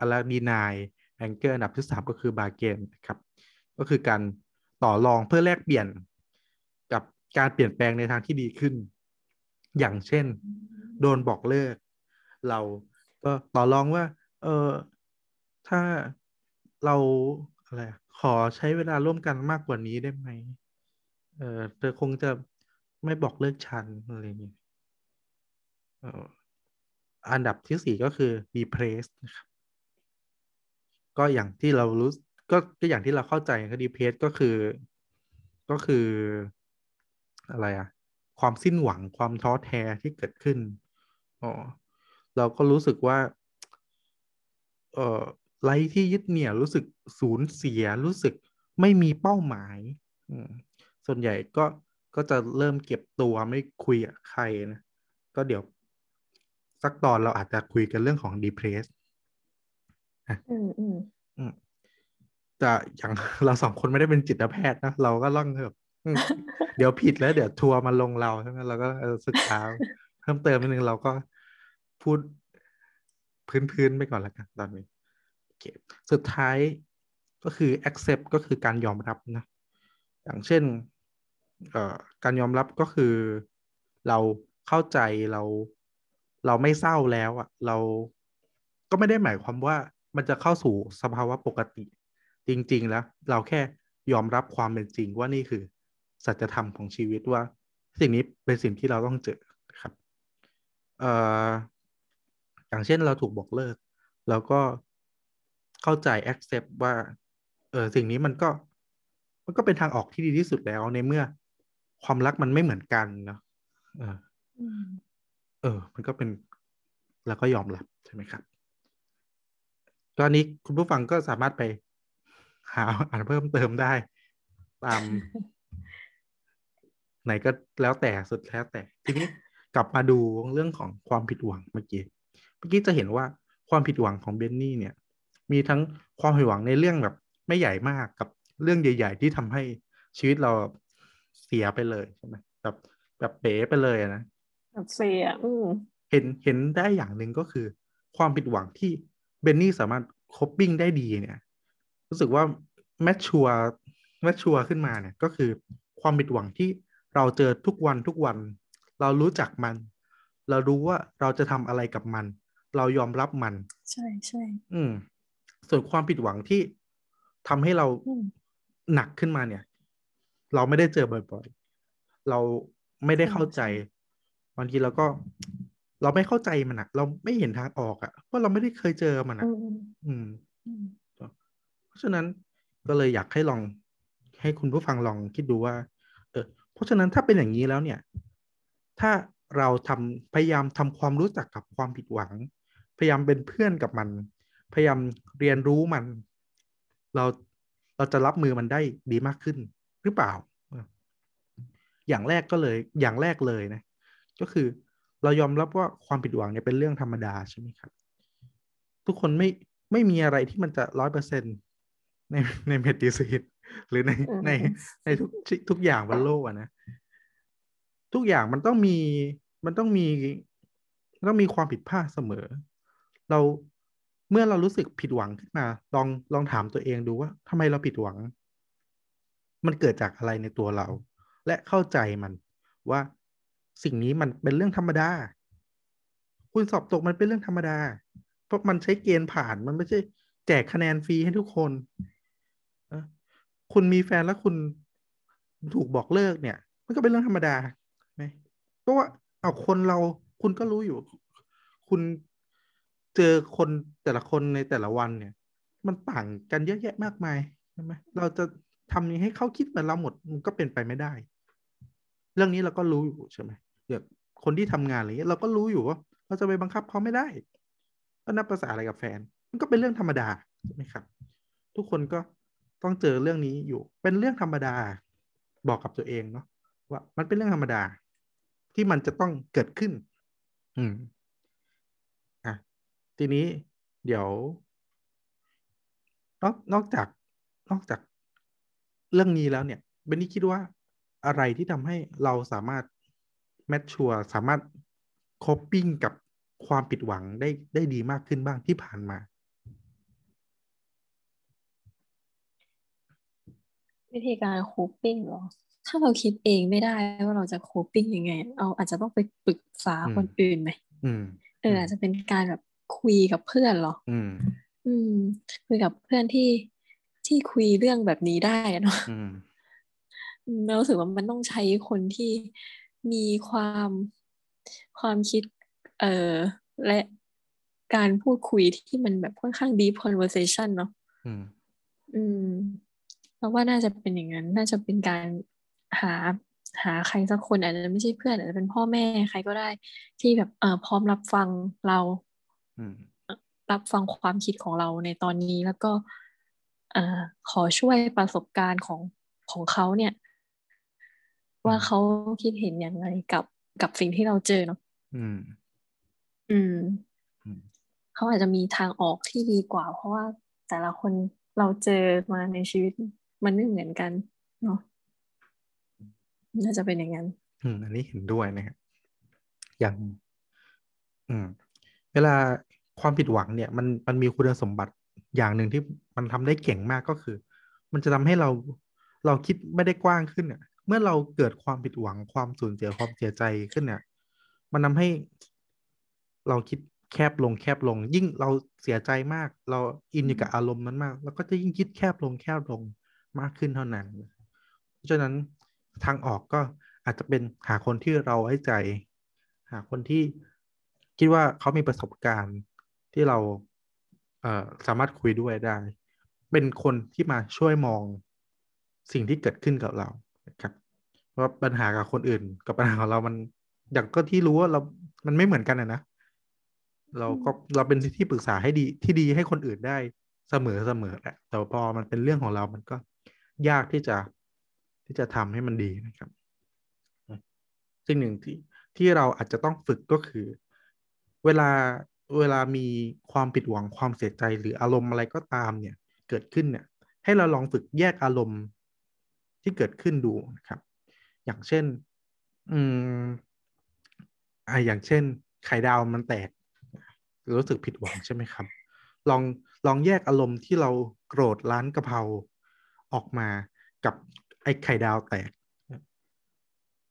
อัลดีนายแองเกอร์อันดับที่สามก็คือบาเกนครับ ก็คือการต่อรองเพื่อแลกเปลี่ยนกับการเปลี่ยนแปลงในทางที่ดีขึ้น อย่างเช่น โดนบอกเลิก เราก็ต่อรองว่า เออถ้าเราอะไรขอใช้เวลาร่วมกันมากกว่านี้ได้ไหมเออเธอคงจะไม่บอกเลิกฉันอะไรอย่างนี้อันดับที่สี่ก็คือ depress นะครับ ก็อย่างที่เรารู้ก็ก็อย่างที่เราเข้าใจก็ depress ก็คือ ก็คือ อะไรอะ ความสิ้นหวังความท้อแท้ที่เกิดขึ้นอ๋อเราก็รู้สึกว่า เออไรที่ยึดเหนี่ยวรู้สึกสูญเสียรู้สึกไม่มีเป้าหมายส่วนใหญ่ก็ก็จะเริ่มเก็บตัวไม่คุยกับใครนะก็เดี๋ยวสักตอนเราอาจจะคุยกันเรื่องของ depress อืมอืมแต่อย่างเราสองคนไม่ได้เป็นจิตแพทย์นะ เราก็ล่องแบบ เดี๋ยวผิดแล้ว เดี๋ยวทัวร์มาลงเราใช่ไหมเราก็ศึกษาเพิ่มเติมนิดนึงเราก็พูดพื้นๆไปก่อนละกันตอนนี้สุดท้ายก็คือ accept ก็คือการยอมรับนะ อย่างเช่นการยอมรับก็คือเราเข้าใจเราเราไม่เศร้าแล้วอะ่ะเราก็ไม่ได้หมายความว่ามันจะเข้าสู่สภาวะปกติ จริง ๆ แล้ว เราแค่ยอมรับความเป็นจริงว่านี่คือ สัจธรรมของชีวิตว่า สิ่งนี้เป็นสิ่งที่เราต้องเจอครับเอ่ออย่างเช่นเราถูกบอกเลิก เราก็เข้าใจ accept ว่าเออสิ่งนี้มันก็ มันก็เป็นทางออกที่ดีที่สุดแล้วในเมื่อความรักมันไม่เหมือนกันเนาะเออเออ มันก็เป็นแล้วก็ยอมรับใช่ไหมครับตอนนี้คุณผู้ฟังก็สามารถไปหาอ่านเพิ่มเติมได้ ตาม ไหนก็แล้วแต่สุดแล้วแต่ ทีนี้กลับมาดูเรื่องของความผิดหวังเมื่อกี้เมื่อกี้จะเห็นว่าความผิดหวังของเบนนี่เนี่ย มีทั้งความผิดหวังในเรื่องแบบไม่ใหญ่มากกับเรื่องใหญ่ ๆ ที่ทำให้ชีวิตเราเสียไปเลยใช่ไหมแบบแบบเป๋ไปเลยนะแบบเสียอืเห็นเห็นได้อย่างหนึ่งก็คือ ความผิดหวังที่เบนนี่สามารถคบบิ้งได้ดีเนี่ย รู้สึกว่าแมชชัวแมชชัวขึ้นมาเนี่ย ก็คือความผิดหวังที่ เราเจอทุกวันทุกวัน เรารู้จักมัน เรารู้ว่าเราจะทำอะไรกับมัน เรายอมรับมัน ใช่ใช่อืม ส่วนความผิดหวังที่ทำให้เราหนักขึ้นมาเนี่ย เราไม่ได้เจอบ่อยๆ เราไม่ได้เข้าใจบางทีเราก็เราไม่เข้าใจมันอะเราไม่เห็นทางออกอะเพราะเราไม่ได้เคยเจอมันอะอืมเพราะฉะนั้นก็เลยอยากให้ลอง ให้คุณผู้ฟังลองคิดดูว่าเออเพ ราะฉะนั้นถ้าเป็นอย่างนี้แล้วเนี่ย ถ้าเราทำพยายามทำความรู้จักกับความผิดหวัง พยายามเป็นเพื่อนกับมัน พยายามเรียนรู้มัน เราเราจะรับมือมันได้ดีมากขึ้นหรือเปล่า อย่างแรกก็เลยอย่างแรกเลยนะ ก็คือเรายอมรับว่าความผิดหวังเนี่ยเป็นเรื่องธรรมดาใช่ไหมครับ ทุกคนไม่ไม่มีอะไรที่มันจะร้อยเปอร์เซ็นในในเมดิซีน หรือในในในทุกทุกอย่างบนโลกอะนะ ทุกอย่างมันต้องมีมันต้องมีต้องมีความผิดพลาดเสมอ เราเมื่อเรารู้สึกผิดหวังขึ้นมา ลองลองถามตัวเองดูว่าทำไมเราผิดหวัง มันเกิดจากอะไรในตัวเรา และเข้าใจมันว่าสิ่งนี้มันเป็นเรื่องธรรมดา คุณสอบตกมันเป็นเรื่องธรรมดา เพราะมันใช้เกณฑ์ผ่านมันไม่ใช่แจกคะแนนฟรีให้ทุกคน คุณมีแฟนแล้วคุณถูกบอกเลิกเนี่ย มันก็เป็นเรื่องธรรมดาไหมเพราะว่าเอาคนเราคุณก็รู้อยู่ คุณเจอคนแต่ละคนในแต่ละวันเนี่ย มันต่างกันเยอะแยะมากมายใช่ไหมเราจะทำนี้ให้เขาคิดเหมือนเราหมดมันก็เป็นไปไม่ได้ เรื่องนี้เราก็รู้อยู่ใช่ไหมอย่างคนที่ทำงานอะไรเงี้ยเราก็รู้อยู่ว่า เราจะไปบังคับเขาไม่ได้ก็นับภาษาอะไรกับแฟน มันก็เป็นเรื่องธรรมดาใช่ไหมครับ ทุกคนก็ ต้องเจอเรื่องนี้อยู่ เป็นเรื่องธรรมดา บอกกับตัวเองเนาะว่ามันเป็นเรื่องธรรมดา ที่มันจะต้องเกิดขึ้น อืมอะทีนี้เดี๋ยวนอกนอกจากนอกจากเรื่องนี้แล้วเนี่ยเบนนี่คิดว่าอะไรที่ทำให้เราสามารถ mature สามารถ coping กับความผิดหวังได้ได้ดีมากขึ้นบ้างที่ผ่านมา วิธีการ coping หรอ ถ้าเราคิดเองไม่ได้ว่าเราจะ coping ยังไงเราอาจจะต้องไปปรึกษาคนอื่นไหมอืมเอออาจจะเป็นการแบบคุยกับเพื่อนหรอ อืม อืม คุยกับเพื่อนที่ที่คุยเรื่องแบบนี้ได้อะเนาะอืมอืมเรารู้สึกว่ามันต้องใช้คนที่มีความความคิด เอ่อ และการพูดคุยที่มันแบบค่อนข้าง deep conversation เนาะอืมอืม เราว่าน่าจะเป็นอย่างนั้น น่าจะเป็นการหาหาใครสักคนอาจจะไม่ใช่เพื่อนอาจจะเป็นพ่อแม่ใครก็ได้ ที่แบบเออพร้อมรับฟังเราอืมรับฟังความคิดของเราในตอนนี้แล้วก็เอ่อขอช่วยประสบการณ์ของของเขาเนี่ย ว่าเขาคิดเห็นอย่างไรกับกับสิ่งที่เราเจอเนาะอืม อืมอืมเขาอาจจะมีทางออกที่ดีกว่า เพราะว่าแต่ละคนเราเจอมาในชีวิต มันไม่เหมือนกันเนาะน่าจะเป็นอย่างนั้น อืม อันนี้เห็นด้วยนะครับอย่าง อืม เวลาความผิดหวังเนี่ย มันมันมีคุณสมบัติอย่างหนึ่งที่มันทำได้เก่งมากก็คือ มันจะทำให้เราเราคิดไม่ได้กว้างขึ้นเนี่ยเมื่อเราเกิดความผิดหวังความสูญเสียความเสียใจขึ้นเนี่ย มันทำให้เราคิดแคบลงแคบลง ยิ่งเราเสียใจมาก เราอินอยู่กับอารมณ์นั้นมากเราก็จะยิ่งคิดแคบลงแคบลง มากขึ้นเท่านั้น เพราะฉะนั้นทางออกก็อาจจะเป็นหาคนที่เราไว้ใจ หาคนที่คิดว่าเขามีประสบการณ์ที่เราเสามารถคุยด้วยได้ เป็นคนที่มาช่วยมองสิ่งที่เกิดขึ้นกับเรานะครับเพราะปัญหากับคนอื่น กับปัญหาของเรามันอย่างก็ที่รู้ว่าเรา มันไม่เหมือนกันนะนะ เราก็เราเป็นที่ปรึกษาให้ดีที่ดีให้คนอื่นได้เสมอเสมอแหละแต่พอมันเป็นเรื่องของเรามันก็ ยากที่จะที่จะทำให้มันดีนะครับ สิ่งหนึ่งที่ที่เราอาจจะต้องฝึกก็คือ เวลาเวลามีความผิดหวังความเสียใจหรืออารมณ์อะไรก็ตามเนี่ยเกิดขึ้นเนี่ย ให้เราลองฝึกแยกอารมณ์ที่เกิดขึ้นดูนะครับ อย่างเช่น อืมอ่าอย่างเช่น ไข่ดาวมันแตกรู้สึกผิดหวังใช่ไหมครับ ลองลองแยกอารมณ์ที่เราโกรธร้านกะเพรา ออกมากับไอ้ไข่ดาวแตก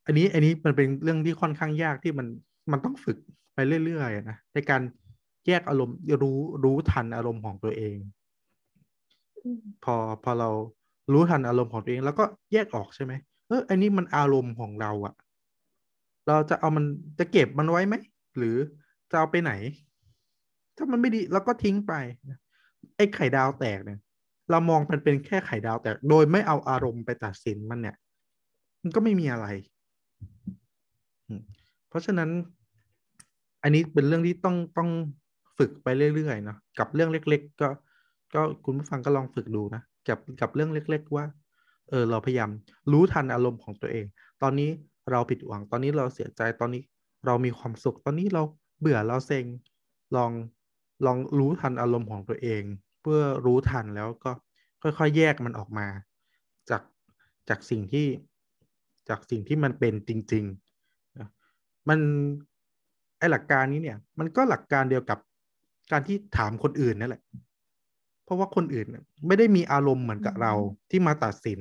อันนี้อันนี้มันเป็นเรื่องที่ค่อนข้างยากที่มันมันต้องฝึกไปเรื่อยๆนะในการแยกอารมณ์รู้รู้ทันอารมณ์ของตัวเอง พอพอเรารู้ทันอารมณ์ของตัวเอง แล้วก็แยกออกใช่ไหมเอออันนี้มันอารมณ์ของเราอะเราจะเอามันจะเก็บมันไว้ไหมหรือจะเอาไปไหน ถ้ามันไม่ดีเราก็ทิ้งไปไอ้ไข่ดาวแตกเนี่ย เรามองมันเป็นแค่ไข่ดาว แตกโดยไม่เอาอารมณ์ไปตัดสินมันเนี่ย มันก็ไม่มีอะไร เพราะฉะนั้น อันนี้เป็นเรื่องที่ต้องต้องฝึกไปเรื่อยๆเนาะกับเรื่องเล็ก ๆ ก็ ก็คุณผู้ฟังก็ลองฝึกดูนะกับกับเรื่องเล็ก ๆ ว่า เออ เราพยายามรู้ทันอารมณ์ของตัวเอง ตอนนี้เราผิดหวัง ตอนนี้เราเสียใจตอนนี้เรามีความสุข ตอนนี้เราเบื่อเราเซ็งลองลองรู้ทันอารมณ์ของตัวเอง เพื่อรู้ทันแล้วก็ค่อยๆ แยกมันออกมา จากจากสิ่งที่จากสิ่งที่มันเป็นจริงๆนะมันไอหลักการนี้เนี่ย มันก็หลักการเดียวกับการที่ถามคนอื่นนั่นแหละ เพราะว่าคนอื่นไม่ได้มีอารมณ์เหมือนกับเราที่มาตัดสิน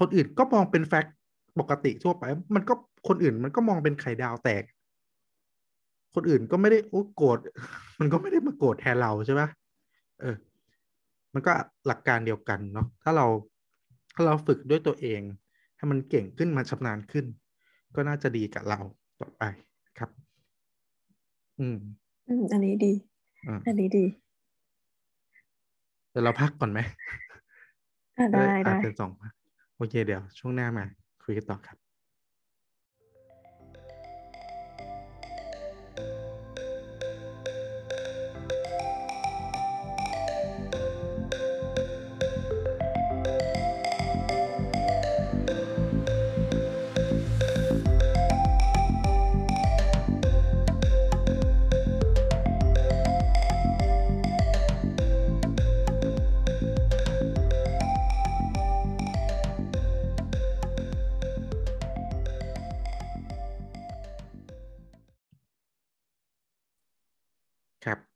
คนอื่นก็มองเป็นแฟกต์ปกติทั่วไป มันก็คนอื่นมันก็มองเป็นไข่ดาวแตก คนอื่นก็ไม่ได้โอ้โกรธมันก็ไม่ได้มาโกรธแทนเราใช่ไหมเออ มันก็หลักการเดียวกันเนาะถ้าเราถ้าเราฝึกด้วยตัวเอง ให้มันเก่งขึ้นมาชำนาญขึ้น ก็น่าจะดีกับเราต่อไปครับ อืม อืม อันนี้ดีอ่าอันนี้ดีเดี๋ยวเราพักก่อนไหมอ่าได้อาจได้เป็นสองพักโอเคเดี๋ยวช่วงหน้ามาคุยกันต่อครับ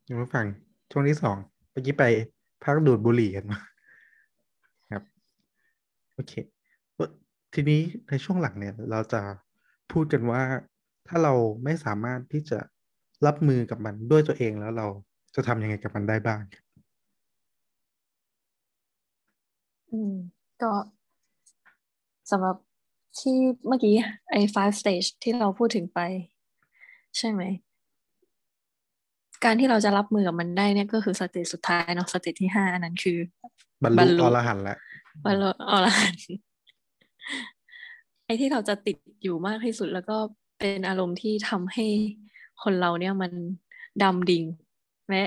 ครับคุณผู้ฟังช่วงที่สองเมื่อกี้ไปพักดูดบุหรี่กันมาครับ โอเค ทีนี้ในช่วงหลังเนี่ย เราจะพูดกันว่าถ้าเราไม่สามารถที่จะรับมือกับมันด้วยตัวเองแล้วเราจะทำยังไงกับมันได้บ้าง อืม ก็สำหรับที่เมื่อกี้ไอ้ five stage ที่เราพูดถึงไป ใช่ไหม การที่เราจะรับมือกับมันได้เนี่ยก็คือ stage สุดท้ายเนาะ stage ที่ห้าอันนั้นคือบรรบรรลุลุอรหันต์แล้วบรรลุอรหันต์ไอ้ที่เราจะติดอยู่มากที่สุดแล้วก็เป็นอารมณ์ที่ทำให้คนเราเนี่ยมันดำดิ่งและ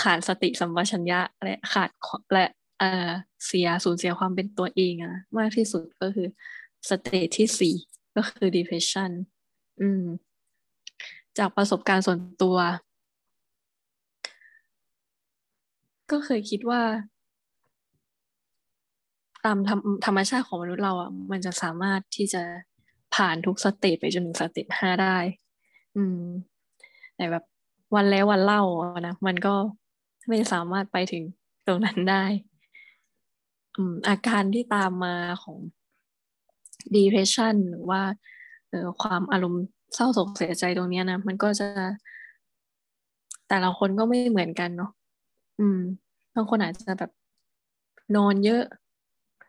ขาดสติสัมปชัญญะ และขาดความและเอ่อเสียสูญเสียความเป็นตัวเองอะมากที่สุดก็คือstage ที่สี่ก็คือ depression อืม จากประสบการณ์ส่วนตัว ก็เคยคิดว่า ตามธรรมธรรมชาติของมนุษย์เราอะมันจะสามารถที่จะผ่านทุก stage ไปจนถึง stage ห้าได้ อืม แต่แบบวันแล้ววันเล่านะ มันก็ไม่สามารถไปถึงตรงนั้นได้ อืม อาการที่ตามมาของ depression หรือว่าเออความอารมณ์เศร้าโศกเสียใจตรงนี้นะ มันก็จะแต่ละคนก็ไม่เหมือนกันเนาะ อืม บางคนอาจจะแบบนอนเยอะ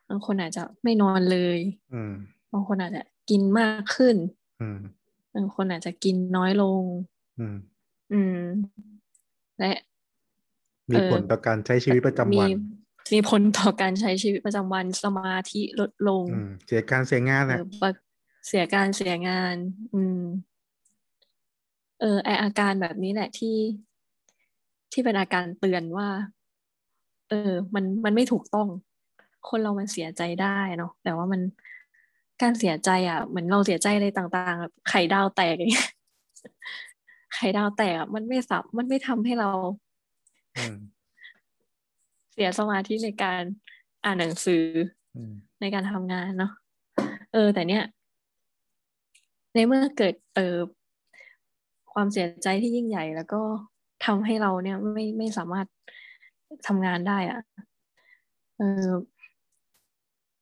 บางคนอาจจะไม่นอนเลย อืม บางคนอาจจะกินมากขึ้น อืม บางคนอาจจะกินน้อยลง อืม อืม และมีเอ่อผลต่อการใช้ชีวิตประจำวันมีมีผลต่อการใช้ชีวิตประจำวันสมาธิลดลงอืมเสียการเสียงานเอนะอปะเสียการเสียงาน อืม เออไออาการแบบนี้แหละที่ ที่เป็นอาการเตือนว่า เออ มันมันไม่ถูกต้อง คนเรามันเสียใจได้เนาะแต่ว่ามันการเสียใจอะเหมือนเราเสียใจอะไรต่างๆแบบไข่ดาวแตกอย่างเงี้ยไข่ดาวแตกอะมันไม่สับมันไม่ทำให้เราอืมเสียสมาธิในการอ่านหนังสืออืมในการทำงานเนาะเออ แต่เนี้ยในเมื่อเกิดเออความเสียใจที่ยิ่งใหญ่แล้วก็ ทำให้เราเนี่ยไม่ไม่สามารถทำงานได้อะเออ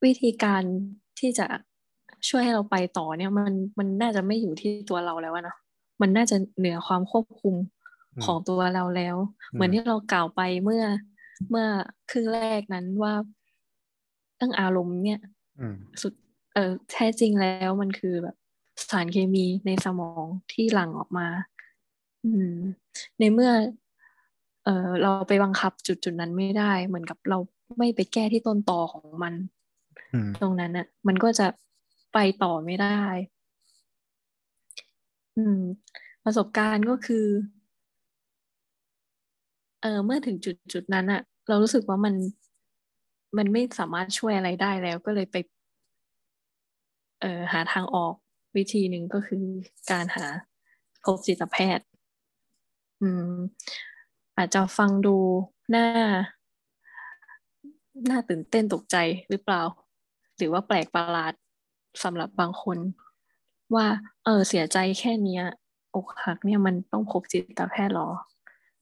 วิธีการที่จะช่วยให้เราไปต่อเนี่ยมันมันน่าจะไม่อยู่ที่ตัวเราแล้วอะเนาะมันน่าจะเหนือความควบคุมอืมของตัวเราแล้วอืมเหมือนที่เรากล่าวไปเมื่อเมื่อครึ่งแรกนั้นว่าเรื่องอารมณ์เนี่ยอืมสุดเออแท้จริงแล้วมันคือแบบสารเคมีในสมองที่หลั่งออกมาอืม ในเมื่อเออเราไปบังคับจุดจุดนั้นไม่ได้ เหมือนกับเราไม่ไปแก้ที่ต้นตอของมันอืมตรงนั้นน่ะ มันก็จะไปต่อไม่ได้ อืม ประสบการณ์ก็คือ เออเมื่อถึงจุดจุดนั้นอะเรารู้สึกว่ามันมันไม่สามารถช่วยอะไรได้แล้วก็เลยไป เอ่อหาทางออกวิธีหนึ่งก็คือการหาพบจิตแพทย์ อืม อาจจะฟังดูน่าน่าตื่นเต้นตกใจหรือเปล่า หรือว่าแปลกประหลาดสำหรับบางคน ว่า เออเสียใจแค่เนี้ยอกหักเนี่ยมันต้องพบจิตแพทย์หรอ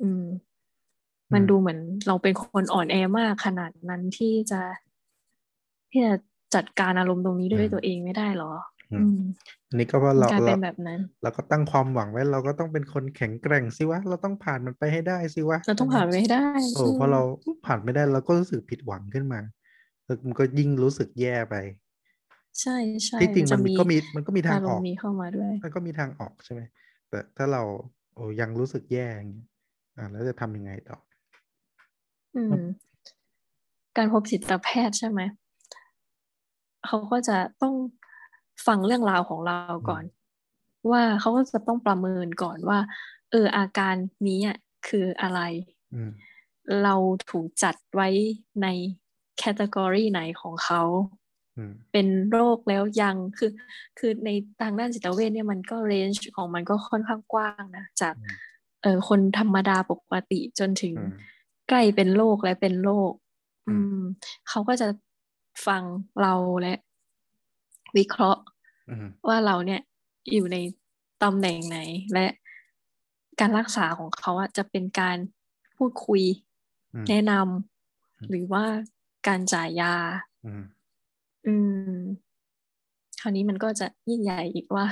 อืม มันอืมดูเหมือนเราเป็นคนอ่อนแอมากขนาดนั้นที่จะที่จะจัดการอารมณ์ตรงนี้ด้วยตัวเองไม่ได้หรอ อือืมมอันนี้ก็ว่ามันเรากลายเราเป็นแบบนั้นเราก็ตั้งความหวังไว้ เราก็ต้องเป็นคนแข็งแกร่งสิวะ เราต้องผ่านมันไปให้ได้สิวะเราต้องผ่านไปให้ได้โอ้อืพอมเราผ่านไม่ได้เราก็รู้สึกผิดหวังขึ้นมาแแล้วมันก็ยิ่งรู้สึกแย่ไป ใช่ใช่ที่จริงมันจะก็มีมันก็มีทางอารอมอกณ์นี้เข้ามาด้วย มันก็มีทางออกใช่ไหมแต่ถ้าเราโอ้ยังรู้สึกแย่อย่างเงี้ยอ่าแล้วจะทำยังไงต่อ อืม การพบจิตแพทย์ใช่ไหมเขาก็จะต้อง ฟังเรื่องราวของเราก่อน ว่าเขาก็จะต้องประเมินก่อนว่า เอออาการนี้อะคืออะไรอืมเราถูกจัดไว้ใน category ไหนของเขาอืมเป็นโรคแล้วยังคือคือในทางด้านจิตเวชเนี่ยมันก็ range ของมันก็ค่อนข้างกว้างนะ จากอืมเออคนธรรมดาปกติจนถึงอืมใกล้เป็นโรคและเป็นโรคอือืมมเขาก็จะฟังเราและ วิเคราะห์อืม ว่าเราเนี่ยอยู่ในตำแหน่งไหน และการรักษาของเขาอะจะเป็นการพูดคุยอืมแนะนอืมำหรือว่าการจ่ายยาอืมอืม คราวนี้มันก็จะยิ่งใหญ่อีกว่า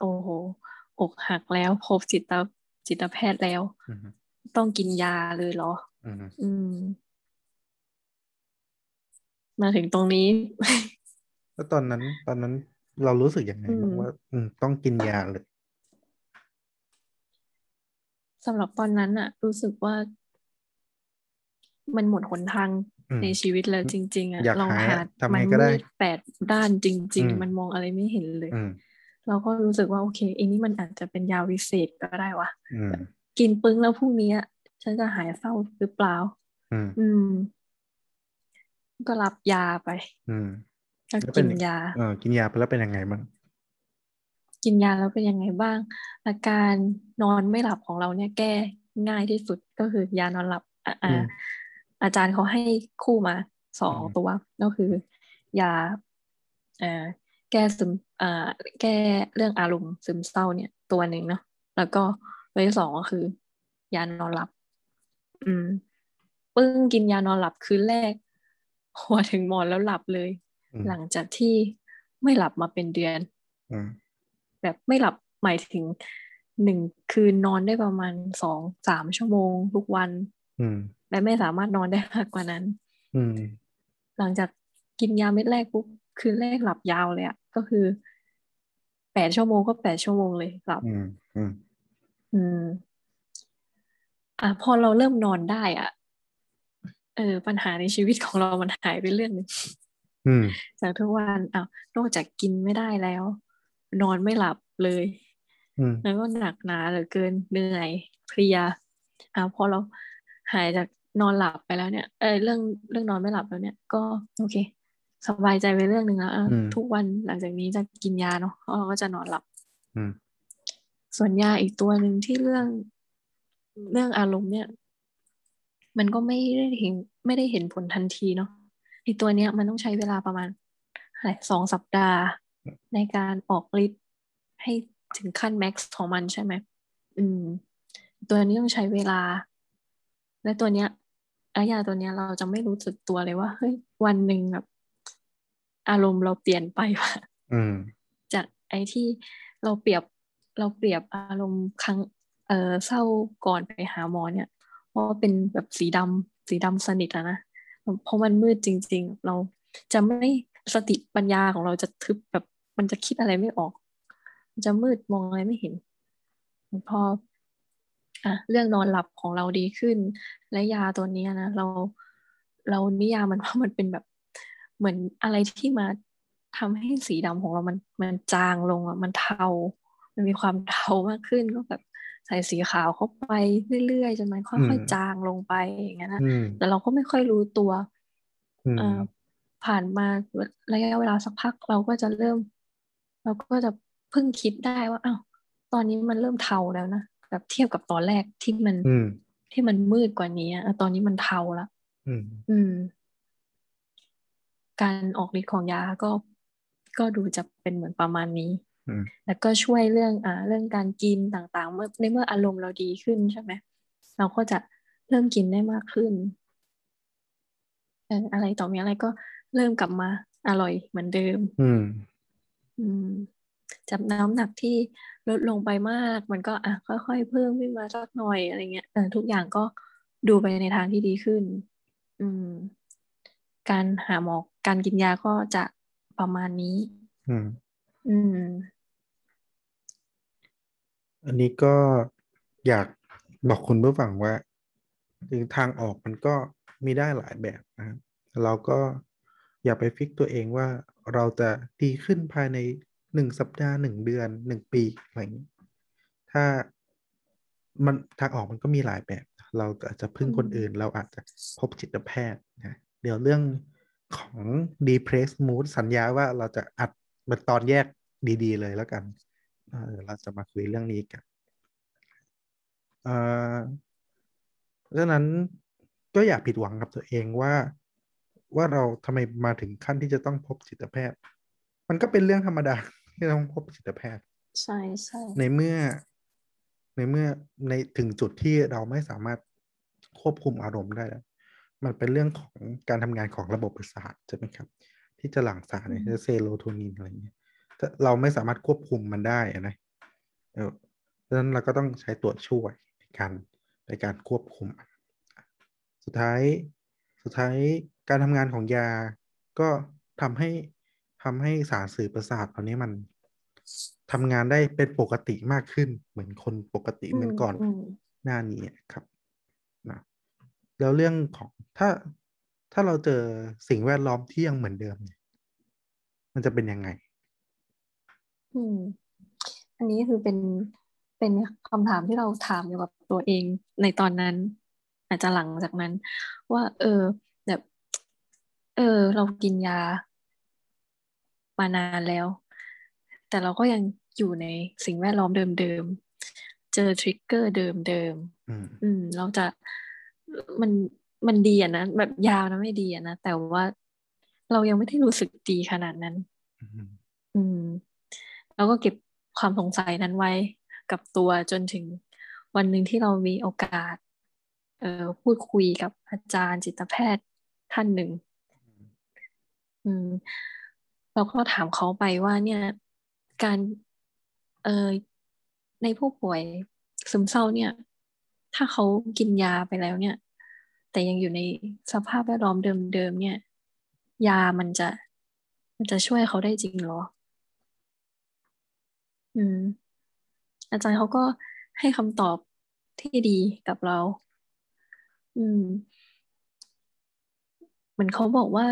โอ้โหอกหักแล้วพบจิตจิตแพทย์แล้วอืมต้องกินยาเลยเหรออืมอืม มาถึงตรงนี้ แล้วตอนนั้น ตอนนั้น เรารู้สึกยังไงอืมบ้างว่าอืมต้องกินยาเลยสำหรับตอนนั้นอะรู้สึกว่า มันหมดหนทางอืมในชีวิตแล้วจริง ๆอะอยากเราหายหาอะทำไงมันก็ได้มืดแปดด้านจริงอืมๆมันมองอะไรไม่เห็นเลยอืมเราก็รู้สึกว่าโอเคอันนี้มันอาจจะเป็นยาวิเศษก็ได้วะอืมกินปึ้งแล้วพรุ่งนี้อะฉันจะหายเศร้าหรือเปล่า อืมอืมก็รับยาไป อืมก็ แล้วเป็กินนยาเออกินยาไปแล้วเป็นยังไงบ้างกินยาแล้วเป็นยังไงบ้าง อาการนอนไม่หลับของเราเนี่ยแก้ง่ายที่สุดก็คือยานอนหลับอะอือ่ามอาจารย์เขาให้คู่มาสองอืมตัวก็คือยาเอ่อแก้ซึมอ่าแก้เรื่องอารมณ์ซึมเศร้าเนี่ย ตัวหนึ่งเนาะแล้วก็ตัวที่สองก็คือ ยานอนหลับ อืมปึ้งกินยานอนหลับคืนแรกหัวถึงหมอนแล้วหลับเลยอืม หลังจากที่ไม่หลับมาเป็นเดือนอืมแบบไม่หลับหมายถึงหนึ่งคืนนอนได้ประมาณสองสามชั่วโมงทุกวันอืมและไม่สามารถนอนได้มากกว่านั้นอืมหลังจากกินยาเม็ดแรกปุ๊บคืนแรกหลับยาวเลยอะก็คือแปดชั่วโมงก็แปดชั่วโมงเลยหลับอืมอืมอืมอะพอเราเริ่มนอนได้อะ เออปัญหาในชีวิตของเรามันหายไปเรื่องหนึ่งอืม จากทุกวันอ้าวนอกจากกินไม่ได้แล้ว นอนไม่หลับเลยอืมแล้วก็หนักหนาเหลือเกินเหนื่อยเพลียอ่าพอเราหายจากนอนหลับไปแล้วเนี่ยเออเรื่องเรื่องนอนไม่หลับแล้วเนี่ย ก็โอเคสบายใจไปเรื่องหนึ่งแล้วเอออมทุกวันหลังจากนี้จะกินยาเนาะเราก็จะนอนหลับอืมส่วนยาอีกตัวหนึ่งที่เรื่องเรื่องอารมณ์เนี่ย มันก็ไม่ได้เห็นไม่ได้เห็นผลทันทีเนาะ ไอีตัวเนี้ยมันต้องใช้เวลาประมาณอะไรสองสัปดาห์ในการออกฤทธิ์ให้ถึงขั้นแม็กซ์ของมันใช่ไหมอืม ตัวนี้ต้องใช้เวลา และตัวเนี้ยอายาตัวเนี้ยเราจะไม่รู้สึกตัวเลยว่าเฮ้ยวันหนึ่งแบบอารมณ์เราเปลี่ยนไปว่ะอืมจากไอ้ที่เราเปรียบเราเปรียบอารมณ์ครั้ง เออเศร้าก่อนไปหาหมอเนี่ยเพราะว่าเป็นแบบสีดำสีดำสนิทอะนะ เพราะมันมืดจริง ๆ เราจะไม่สติปัญญาของเราจะทึบแบบมันจะคิดอะไรไม่ออก มันจะมืดมองอะไรไม่เห็น พออะเรื่องนอนหลับของเราดีขึ้น และยาตัวนี้นะเราเรานิยามมันว่ามันเป็นแบบเหมือนอะไรที่มาทำให้สีดำของเรามันมันจางลงอะมันเทา มันมีความเทามากขึ้นก็แบบ ใส่สีขาวเข้าไปเรื่อยๆจนมันค่อยอืมๆจางลงไปอย่างเงี้ยนะอืมแต่เราก็ไม่ค่อยรู้ตัวอืมเอ่อผ่านมาระยะเวลาสักพักเราก็จะเริ่ม เราก็จะเพิ่งคิดได้ว่าอ้าวตอนนี้มันเริ่มเทาแล้วนะแบบเทียบกับตอนแรกที่มันอืมที่มันมืดกว่านี้อะตอนนี้มันเทาแล้วอืมอืม การออกฤทธิ์ของยาก็ก็ดูจะเป็นเหมือนประมาณนี้อืม แล้วก็ช่วยเรื่องอ่าเรื่องการกินต่างๆ เมื่อในเมื่ออารมณ์เราดีขึ้นใช่ไหมเราก็จะเริ่มกินได้มากขึ้นเอออะไรต่อมีอะไรก็เริ่มกลับมาอร่อยเหมือนเดิม อืม อืมจากน้ำหนักที่ลดลงไปมาก มันก็อะค่อยๆเพิ่มขึ้นมาสักหน่อยอะไรเงี้ยเออทุกอย่างก็ดูไปในทางที่ดีขึ้น อืม การหาหมอการกินยาก็จะประมาณนี้ อืม อืม อันนี้ก็อยากบอกคุณผู้ฟังว่าถึงทางออกมันก็มีได้หลายแบบนะครับเราก็อย่าไปฟิกตัวเองว่าเราจะดีขึ้นภายในหนึ่งสัปดาห์หนึ่งเดือนหนึ่งปีอะไรอย่างนี้ ถ้ามันทางออกมันก็มีหลายแบบ เราอาจจะพึ่งคนอื่น เราอาจจะพบจิตแพทย์นะเดี๋ยวเรื่องของ depress mood สัญญาว่าเราจะอัด เป็นตอนแยกดี ๆ เลยแล้วกันเออเราจะมาคุยเรื่องนี้กันเอ่อเพราะฉะนั้นก็อย่าผิดหวังกับตัวเองว่า ว่าเราทำไมมาถึงขั้นที่จะต้องพบจิตแพทย์ มันก็เป็นเรื่องธรรมดาที่ต้องพบจิตแพทย์ ใช่ใช่ในเมื่อในเมื่อในถึงจุดที่เราไม่สามารถควบคุมอารมณ์ได้แล้วมันเป็นเรื่องของการทำงานของระบบประสาทใช่ไหมครับ ที่จะหลั่งสารในเซโรโทนินอะไรอย่างเงี้ยแต่เราไม่สามารถควบคุมมันได้อะนะเออเพราะฉะนั้นเราก็ต้องใช้ตัวช่วยในการในการควบคุม สุดท้ายสุดท้ายการทำงานของยาก็ทำให้ทำให้สารสื่อประสาทเหล่านี้มันทำงานได้เป็นปกติมากขึ้น เหมือนคนปกติเหมือนก่อนอืมหน้านี้ครับนะแล้วเรื่องของถ้า ถ้าเราเจอสิ่งแวดล้อมที่ยังเหมือนเดิมเนี่ยมันจะเป็นยังไง อืม อันนี้คือเป็นเป็นคำถามที่เราถามอยู่กับตัวเองในตอนนั้น อาจจะหลังจากนั้น ว่า เออ แบบ เออ เรากินยามานานแล้ว แต่เราก็ยังอยู่ในสิ่งแวดล้อมเดิมๆเจอทริกเกอร์เดิมอืมๆอืมเราจะมัน มันดีอะนะแบบยาวนะไม่ดีอะนะแต่ว่าเรายังไม่ได้รู้สึกดีขนาดนั้น อืมอืมแล้วก็เก็บความสงสัยนั้นไว้กับตัวจนถึงวันหนึ่งที่เรามีโอกาส เอ่อพูดคุยกับอาจารย์จิตแพทย์ท่านหนึ่ง อืม เราก็ถามเขาไปว่าเนี่ยการ เอ่อในผู้ป่วยซึมเศร้าเนี่ย ถ้าเขากินยาไปแล้วเนี่ย แต่ยังอยู่ในสภาพแวดล้อมเดิมๆเนี่ย ยามันจะมันจะช่วยเขาได้จริงเหรอ อืม อาจารย์เขาก็ให้คำตอบที่ดีกับเรา อืมเหมือนเขาบอกว่า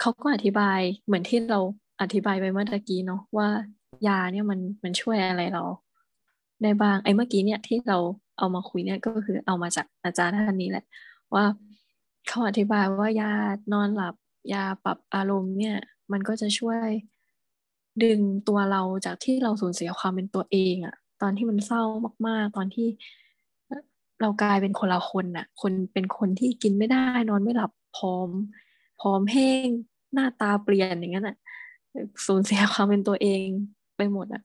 เขาก็อธิบายเหมือนที่เราอธิบายไปเมื่อกี้เนาะว่ายาเนี่ยมันมันช่วยอะไรเราได้บ้างไอ้เมื่อกี้เนี่ยที่เราเอามาคุยเนี่ยก็คือเอามาจากอาจารย์ท่านนี้แหละ ว่าเขาอธิบายว่ายานอนหลับยาปรับอารมณ์เนี่ย มันก็จะช่วยดึงตัวเราจากที่เราสูญเสียความเป็นตัวเองอะตอนที่มันเศร้ามาก ๆ ตอนที่เรากลายเป็นคนละคนน่ะ คนเป็นคนที่กินไม่ได้ นอนไม่หลับพร้อมพร้อมแห้งหน้าตาเปลี่ยนอย่างนั้นอะสูญเสียความเป็นตัวเองไปหมดอะ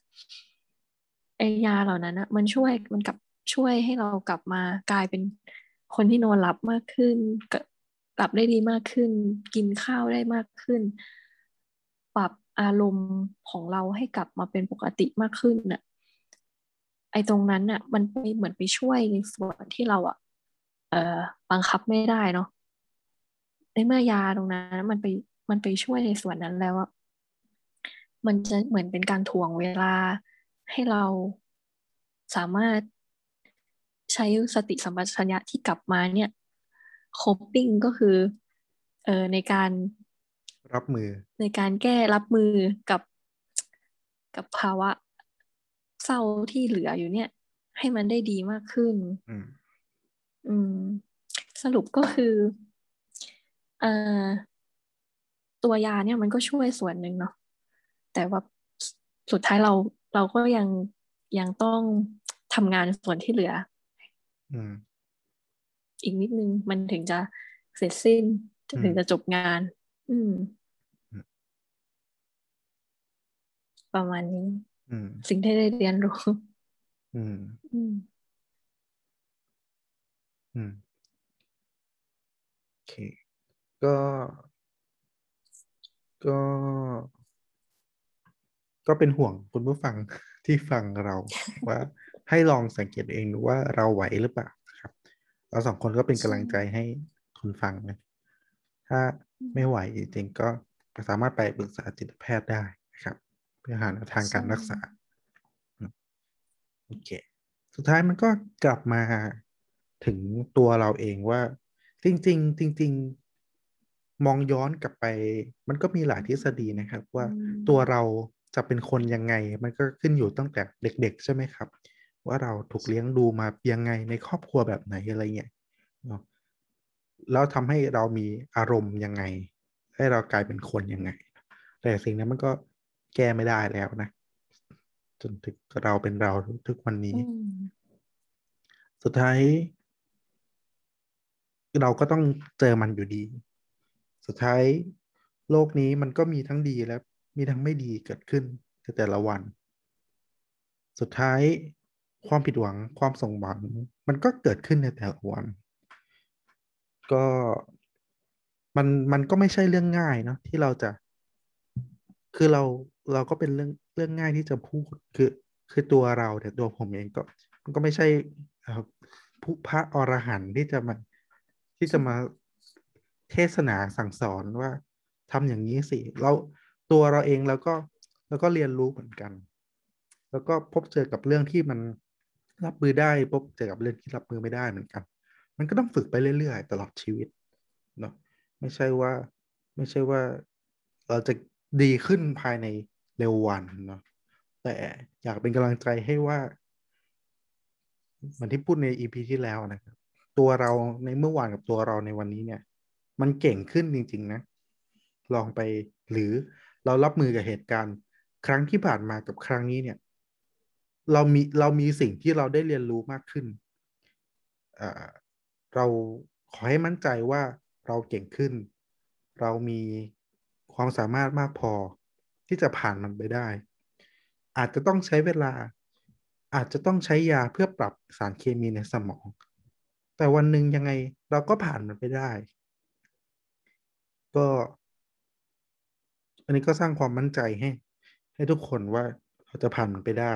ไอยาเหล่านั้นอะ มันช่วยมันกลับช่วยให้เรากลับมากลายเป็น คนที่นอนหลับมากขึ้นกลับได้ดีมากขึ้น กินข้าวได้มากขึ้น ปรับอารมณ์ของเราให้กลับมาเป็นปกติมากขึ้นน่ะไอ้ตรงนั้นน่ะ มันไปเหมือนไปช่วยในส่วนที่เราอะเอ่อบังคับไม่ได้เนาะในเมื่อยาตรงนั้นมันไปมันไปช่วยในส่วนนั้นแล้วอะมันจะเหมือนเป็นการถ่วงเวลาให้เราสามารถ ใช้สติสัมปชัญญะที่กลับมาเนี่ยโคปปิ้งก็คือเอ่อในการรับมือ ในการแก้รับมือกับกับภาวะเศร้าที่เหลืออยู่เนี่ย ให้มันได้ดีมากขึ้นอืมอืมสรุปก็คือเอ่อตัวยาเนี่ยมันก็ช่วยส่วนหนึ่งเนาะแต่ว่าสุดท้ายเราเราก็ยังยังต้องทำงานส่วนที่เหลือ อืมอีกนิดนึงมันถึงจะเสร็จสิ้นอืมถึงจะจบงาน อืมอืมประมาณนี้อืมสิ่งที่ได้เรียนรู้ อืม อืม อืมโอเค ก็ ก็ ก็เป็นห่วงคุณผู้ฟังที่ฟังเราว่า ให้ลองสังเกตเองดูว่าเราไหวหรือเปล่าครับเราสองคนก็เป็นกำลังใจให้คุณฟังนะถ้าไม่ไหวจริงๆก็สามารถไปปรึกษาจิตแพทย์ได้นะครับ เพื่อหาแนวทางการรักษาโอเค สุดท้ายมันก็กลับมาถึงตัวเราเองว่า จริง ๆ จริง ๆ มองย้อนกลับไป มันก็มีหลายทฤษฎีนะครับ ว่าตัวเราจะเป็นคนยังไง มันก็ขึ้นอยู่ตั้งแต่เด็ก ๆ ใช่ไหมครับ ว่าเราถูกเลี้ยงดูมายังไงในครอบครัวแบบไหนอะไรเงี้ยเนาะแล้วทำให้เรามีอารมณ์ยังไง ให้เรากลายเป็นคนยังไง แต่สิ่งนั้นมันก็แก้ไม่ได้แล้วนะ จนถึงเราเป็นเราทุกวันนี้ สุดท้าย เราก็ต้องเจอมันอยู่ดี สุดท้ายโลกนี้มันก็มีทั้งดีและมีทั้งไม่ดีเกิดขึ้นในแต่ละวัน สุดท้าย ความผิดหวังความสงหวัง มันก็เกิดขึ้นในแต่ละวัน ก็มันมันก็ไม่ใช่เรื่องง่ายเนาะที่เราจะ คือเราเราก็เป็นเรื่องเรื่องง่ายที่จะพูดคือคือตัวเราแต่ตัวผมเองก็มันก็ไม่ใช่ผู้พระอรหันต์ที่จะมาที่จะมาเทศนาสั่งสอนว่าทำอย่างนี้สิเราตัวเราเองแล้วก็แล้วก็เรียนรู้เหมือนกัน แล้วก็พบเจอกับเรื่องที่มัน รับมือได้พบเจอกับเรื่องที่รับมือไม่ได้เหมือนกัน มันก็ต้องฝึกไปเรื่อยๆ ตลอดชีวิตเนาะไม่ใช่ว่าไม่ใช่ว่าเราจะดีขึ้นภายในเร็ววันเนาะแต่อยากเป็นกำลังใจให้ว่าเหมือนที่พูดในอีพีที่แล้วนะครับ ตัวเราในเมื่อวานกับตัวเราในวันนี้เนี่ย มันเก่งขึ้นจริง ๆ นะ ลองไปหรือเรารับมือกับเหตุการณ์ ครั้งที่ผ่านมากับครั้งนี้เนี่ย เรามีเรามีสิ่งที่เราได้เรียนรู้มากขึ้น เราขอให้มั่นใจว่าเราเก่งขึ้น เรามีความสามารถมากพอที่จะผ่านมันไปได้ อาจจะต้องใช้เวลา อาจจะต้องใช้ยาเพื่อปรับสารเคมีในสมอง แต่วันหนึ่งยังไงเราก็ผ่านมันไปได้ ก็ อันนี้ก็สร้างความมั่นใจให้ ให้ทุกคนว่าเราจะผ่านมันไปได้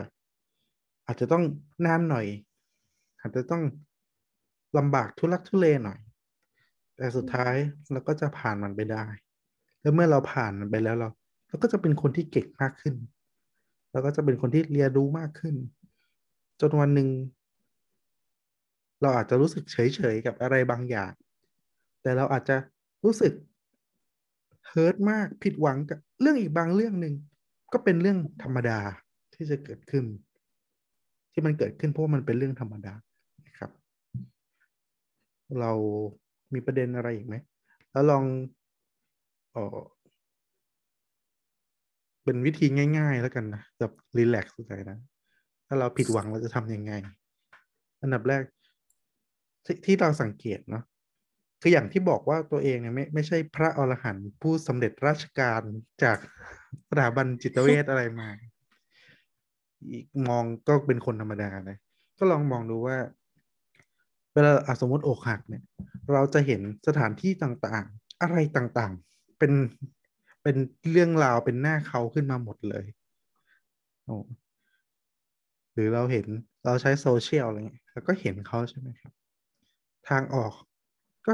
อาจจะต้องนานหน่อย อาจจะต้องลำบากทุลักทุเลหน่อย แต่สุดท้ายเราก็จะผ่านมันไปได้ แล้วเมื่อเราผ่านมันไปแล้วเราเราก็จะเป็นคนที่เก่งมากขึ้น เราก็จะเป็นคนที่เรียนรู้มากขึ้น จนวันหนึ่งเราอาจจะรู้สึกเฉยๆกับอะไรบางอย่าง แต่เราอาจจะรู้สึกเฮิร์ตมากผิดหวังกับเรื่องอีกบางเรื่องหนึ่งก็เป็นเรื่องธรรมดาที่จะเกิดขึ้น ที่มันเกิดขึ้นเพราะมันเป็นเรื่องธรรมดาครับ เรามีประเด็นอะไรอีกไหม แล้วลองออเป็นวิธีง่าย ๆ แล้วกันนะแบบรีแลกซ์ใจนะ ถ้าเราผิดหวังเราจะทำยังไง อันดับแรกทที่เราสังเกตเนาะคืออย่างที่บอกว่าตัวเองเนี่ยไม่ไม่ใช่พระอรหันต์ผู้สำเร็จราชการจากสถาบันจิตเวชอะไรมา อีกมองก็เป็นคนธรรมดานะก็ลองมองดูว่า เวลาสมมติอกหักเนี่ย เราจะเห็นสถานที่ต่างๆ อะไรต่างๆ เป็นเป็นเรื่องราวเป็นหน้าเขาขึ้นมาหมดเลยโอ้หรือเราเห็นเราใช้โซเชียลอะไรเงี้ยแล้วก็เห็นเขาใช่ไหมครับ ทางออกก็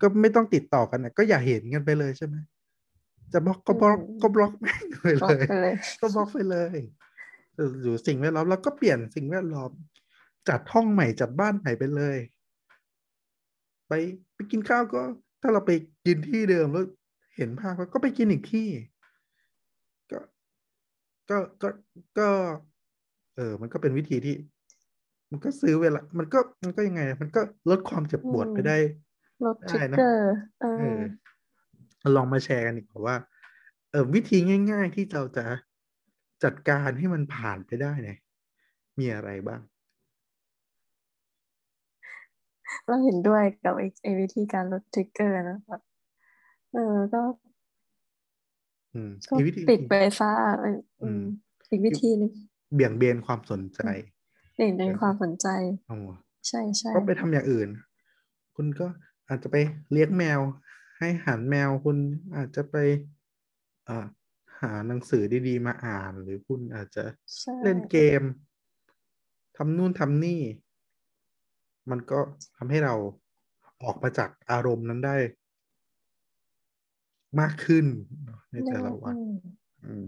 ก็ไม่ต้องติดต่อกันนะก็อย่าเห็นกันไปเลยใช่ไหมจะบล็อกก็บล็อกก็บล็อกแม่งไปเลย ก็บล็อกไปเลย หรือสิ่งแวดล้อมเราก็เปลี่ยนสิ่งแวดล้อม จัดห้องใหม่จัดบ้านใหม่ไปเลย ไปไปกินข้าวก็ ถ้าเราไปกินที่เดิมแล้วเห็นภาพก็ไปกินอีกที่ ก็ก็ก็ก็ เออ มันก็เป็นวิธีที่ มันก็ซื้อเวลา มันก็มันก็ยังไง มันก็ลดความเจ็บปวดไปได้ลดทิกเกอร์เออลองมาแชร์กันอีกว่า เออวิธีง่าย ๆ ที่เราจะ จัดการให้มันผ่านไปได้เนี่ยมีอะไรบ้าง เราเห็นด้วยกับไอ้วิธีการลดทริกเกอร์นะครับเออก็ก็ปิดไปซะอืมอีกวิธีนึงเบี่ยงเบนความสนใจ เบี่ยงเบนความสนใจใช่ใช่ก็ไปทำอย่างอื่น คุณก็อาจจะไปเลี้ยงแมว ให้หันแมวคุณอาจจะไปอ่า หาหนังสือดีๆมาอ่าน หรือคุณอาจจะเล่นเกมทำนู่นทำนี่ มันก็ทำให้เราออกมาจากอารมณ์นั้นได้ มากขึ้นในแต่ละวันอืม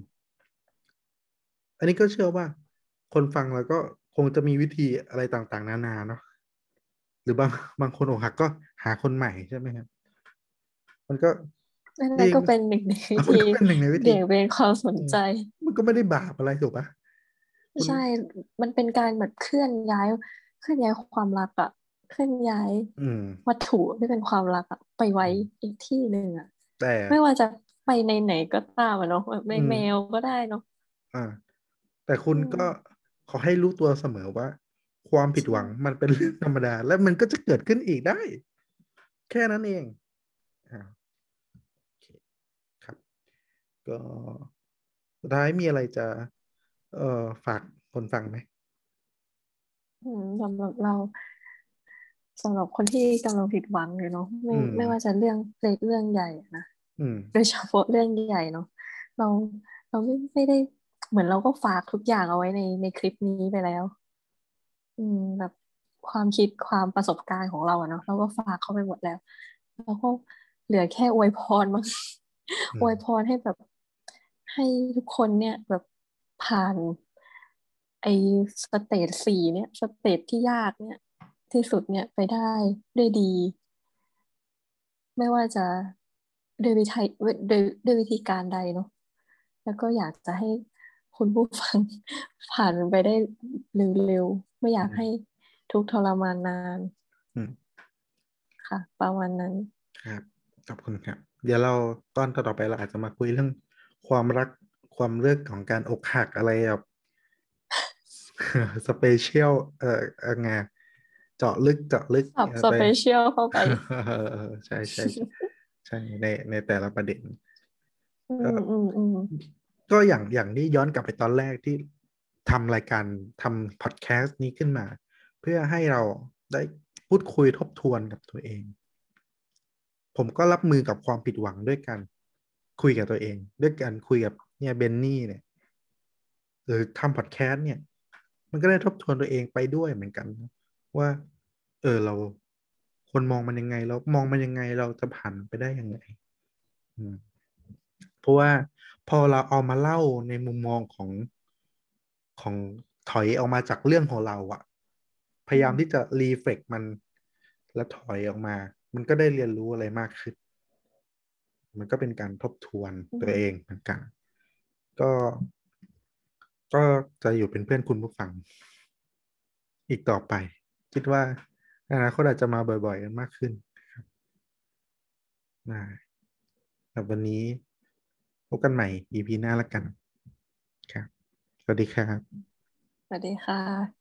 อันนี้ก็เชื่อว่า คนฟังแล้วก็คงจะมีวิธีอะไรต่างๆ นานาเนาะหรือบางบางคนอกหักก็หาคนใหม่ใช่ไหมครับ มันก็ นั่นก็เป็นหนึ่งในวิมันธีก็เป็นหนึ่งในวิธีเบี่ยงเบนความสนใจ มันก็ไม่ได้บาปอะไรถูกปะคุณใช่ มันเป็นการแบบเคลื่อนย้ายเคลื่อนย้ายความรักอะเคลื่อนย้ายอืมวัตถุที่เป็นความรักอะไปไว้อีกที่หนึ่งอะแต่ไม่ว่าจะไปในไหนก็ตามอะเนาะแบบในอืมแมวก็ได้เนาะอ่า แต่คุณอืมก็ขอให้รู้ตัวเสมอว่า ความผิดหวังใช่มันเป็นเรื่องธรรมดา และมันก็จะเกิดขึ้นอีกได้ แค่นั้นเองอ่าโอเคครับ ก็สุดท้ายมีอะไรจะ เอ่อฝากคนฟังไหมอืมสำหรับเราสำหรับคนที่กำลังผิดหวังอยู่เนาะไม่อืมไม่ว่าจะเรื่องเล็กเรื่องใหญ่อะนะอืมโดยเฉพาะเรื่องใหญ่เนาะเราเราไม่ไม่ได้เหมือนเราก็ฝากทุกอย่างเอาไว้ในในคลิปนี้ไปแล้ว อืมแบบความคิดความประสบการณ์ของเราอะเนาะเราก็ฝากเข้าไปหมดแล้วแล้วก็เหลือแค่อวยพรมั้งอืมอวยพรให้แบบ ให้ทุกคนเนี่ยแบบผ่านไอ้ stage สี่เนี่ย stage ที่ยากเนี่ยที่สุดเนี่ยไปได้ด้วยดี ไม่ว่าจะด้วยวิธีด้วยด้วยวิธีการใดเนาะแล้วก็อยากจะให้คุณผู้ฟังผ่านมันไปได้เร็วๆไม่อยากให้ทุกข์ทรมานนานอืมค่ะ ประมาณนั้นครับขอบคุณครับ เดี๋ยวเราตอนต่อๆไปเราอาจจะมาคุยเรื่อง ความรักความเรื่องของการอกหักอะไรแบบ special เอ่อเอ่อไงเจาะลึกเจาะลึกสับอ่อ special เข้าไปเออเออใช่ใช่ใช่ใช่ในในแต่ละประเด็นอืมอืมอืมก็อย่างอย่างที่ย้อนกลับไปตอนแรกที่ทำรายการทำพอดแคสต์นี้ขึ้นมา เพื่อให้เราได้พูดคุยทบทวนกับตัวเอง ผมก็รับมือกับความผิดหวังด้วยกัน คุยกับตัวเอง ด้วยการคุยกับเนี่ยเบนนี่เนี่ยหรือทำพอดแคสต์เนี่ย มันก็ได้ทบทวนตัวเองไปด้วยเหมือนกัน ว่า เออเราคนมองมันยังไง เรามองมันยังไงเราจะผ่านไปได้ยังไงเพราะว่าพอเราเอามาเล่าในมุมมองของของถอยออกมาจากเรื่องของเราอะพยายามที่จะรีเฟกมัน แล้วถอยออกมา มันก็ได้เรียนรู้อะไรมากขึ้น มันก็เป็นการทบทวนตัวเองเหมือนกันก็ก็จะอยู่เป็นเพื่อนคุณผู้ฟัง อีกต่อไป คิดว่าอนาคตอาจจะมาบ่อยๆกันมากขึ้นนะครับได้แต่วันนี้พบกันใหม่ EP หน้าละกัน ครับ สวัสดีครับ สวัสดีค่ะ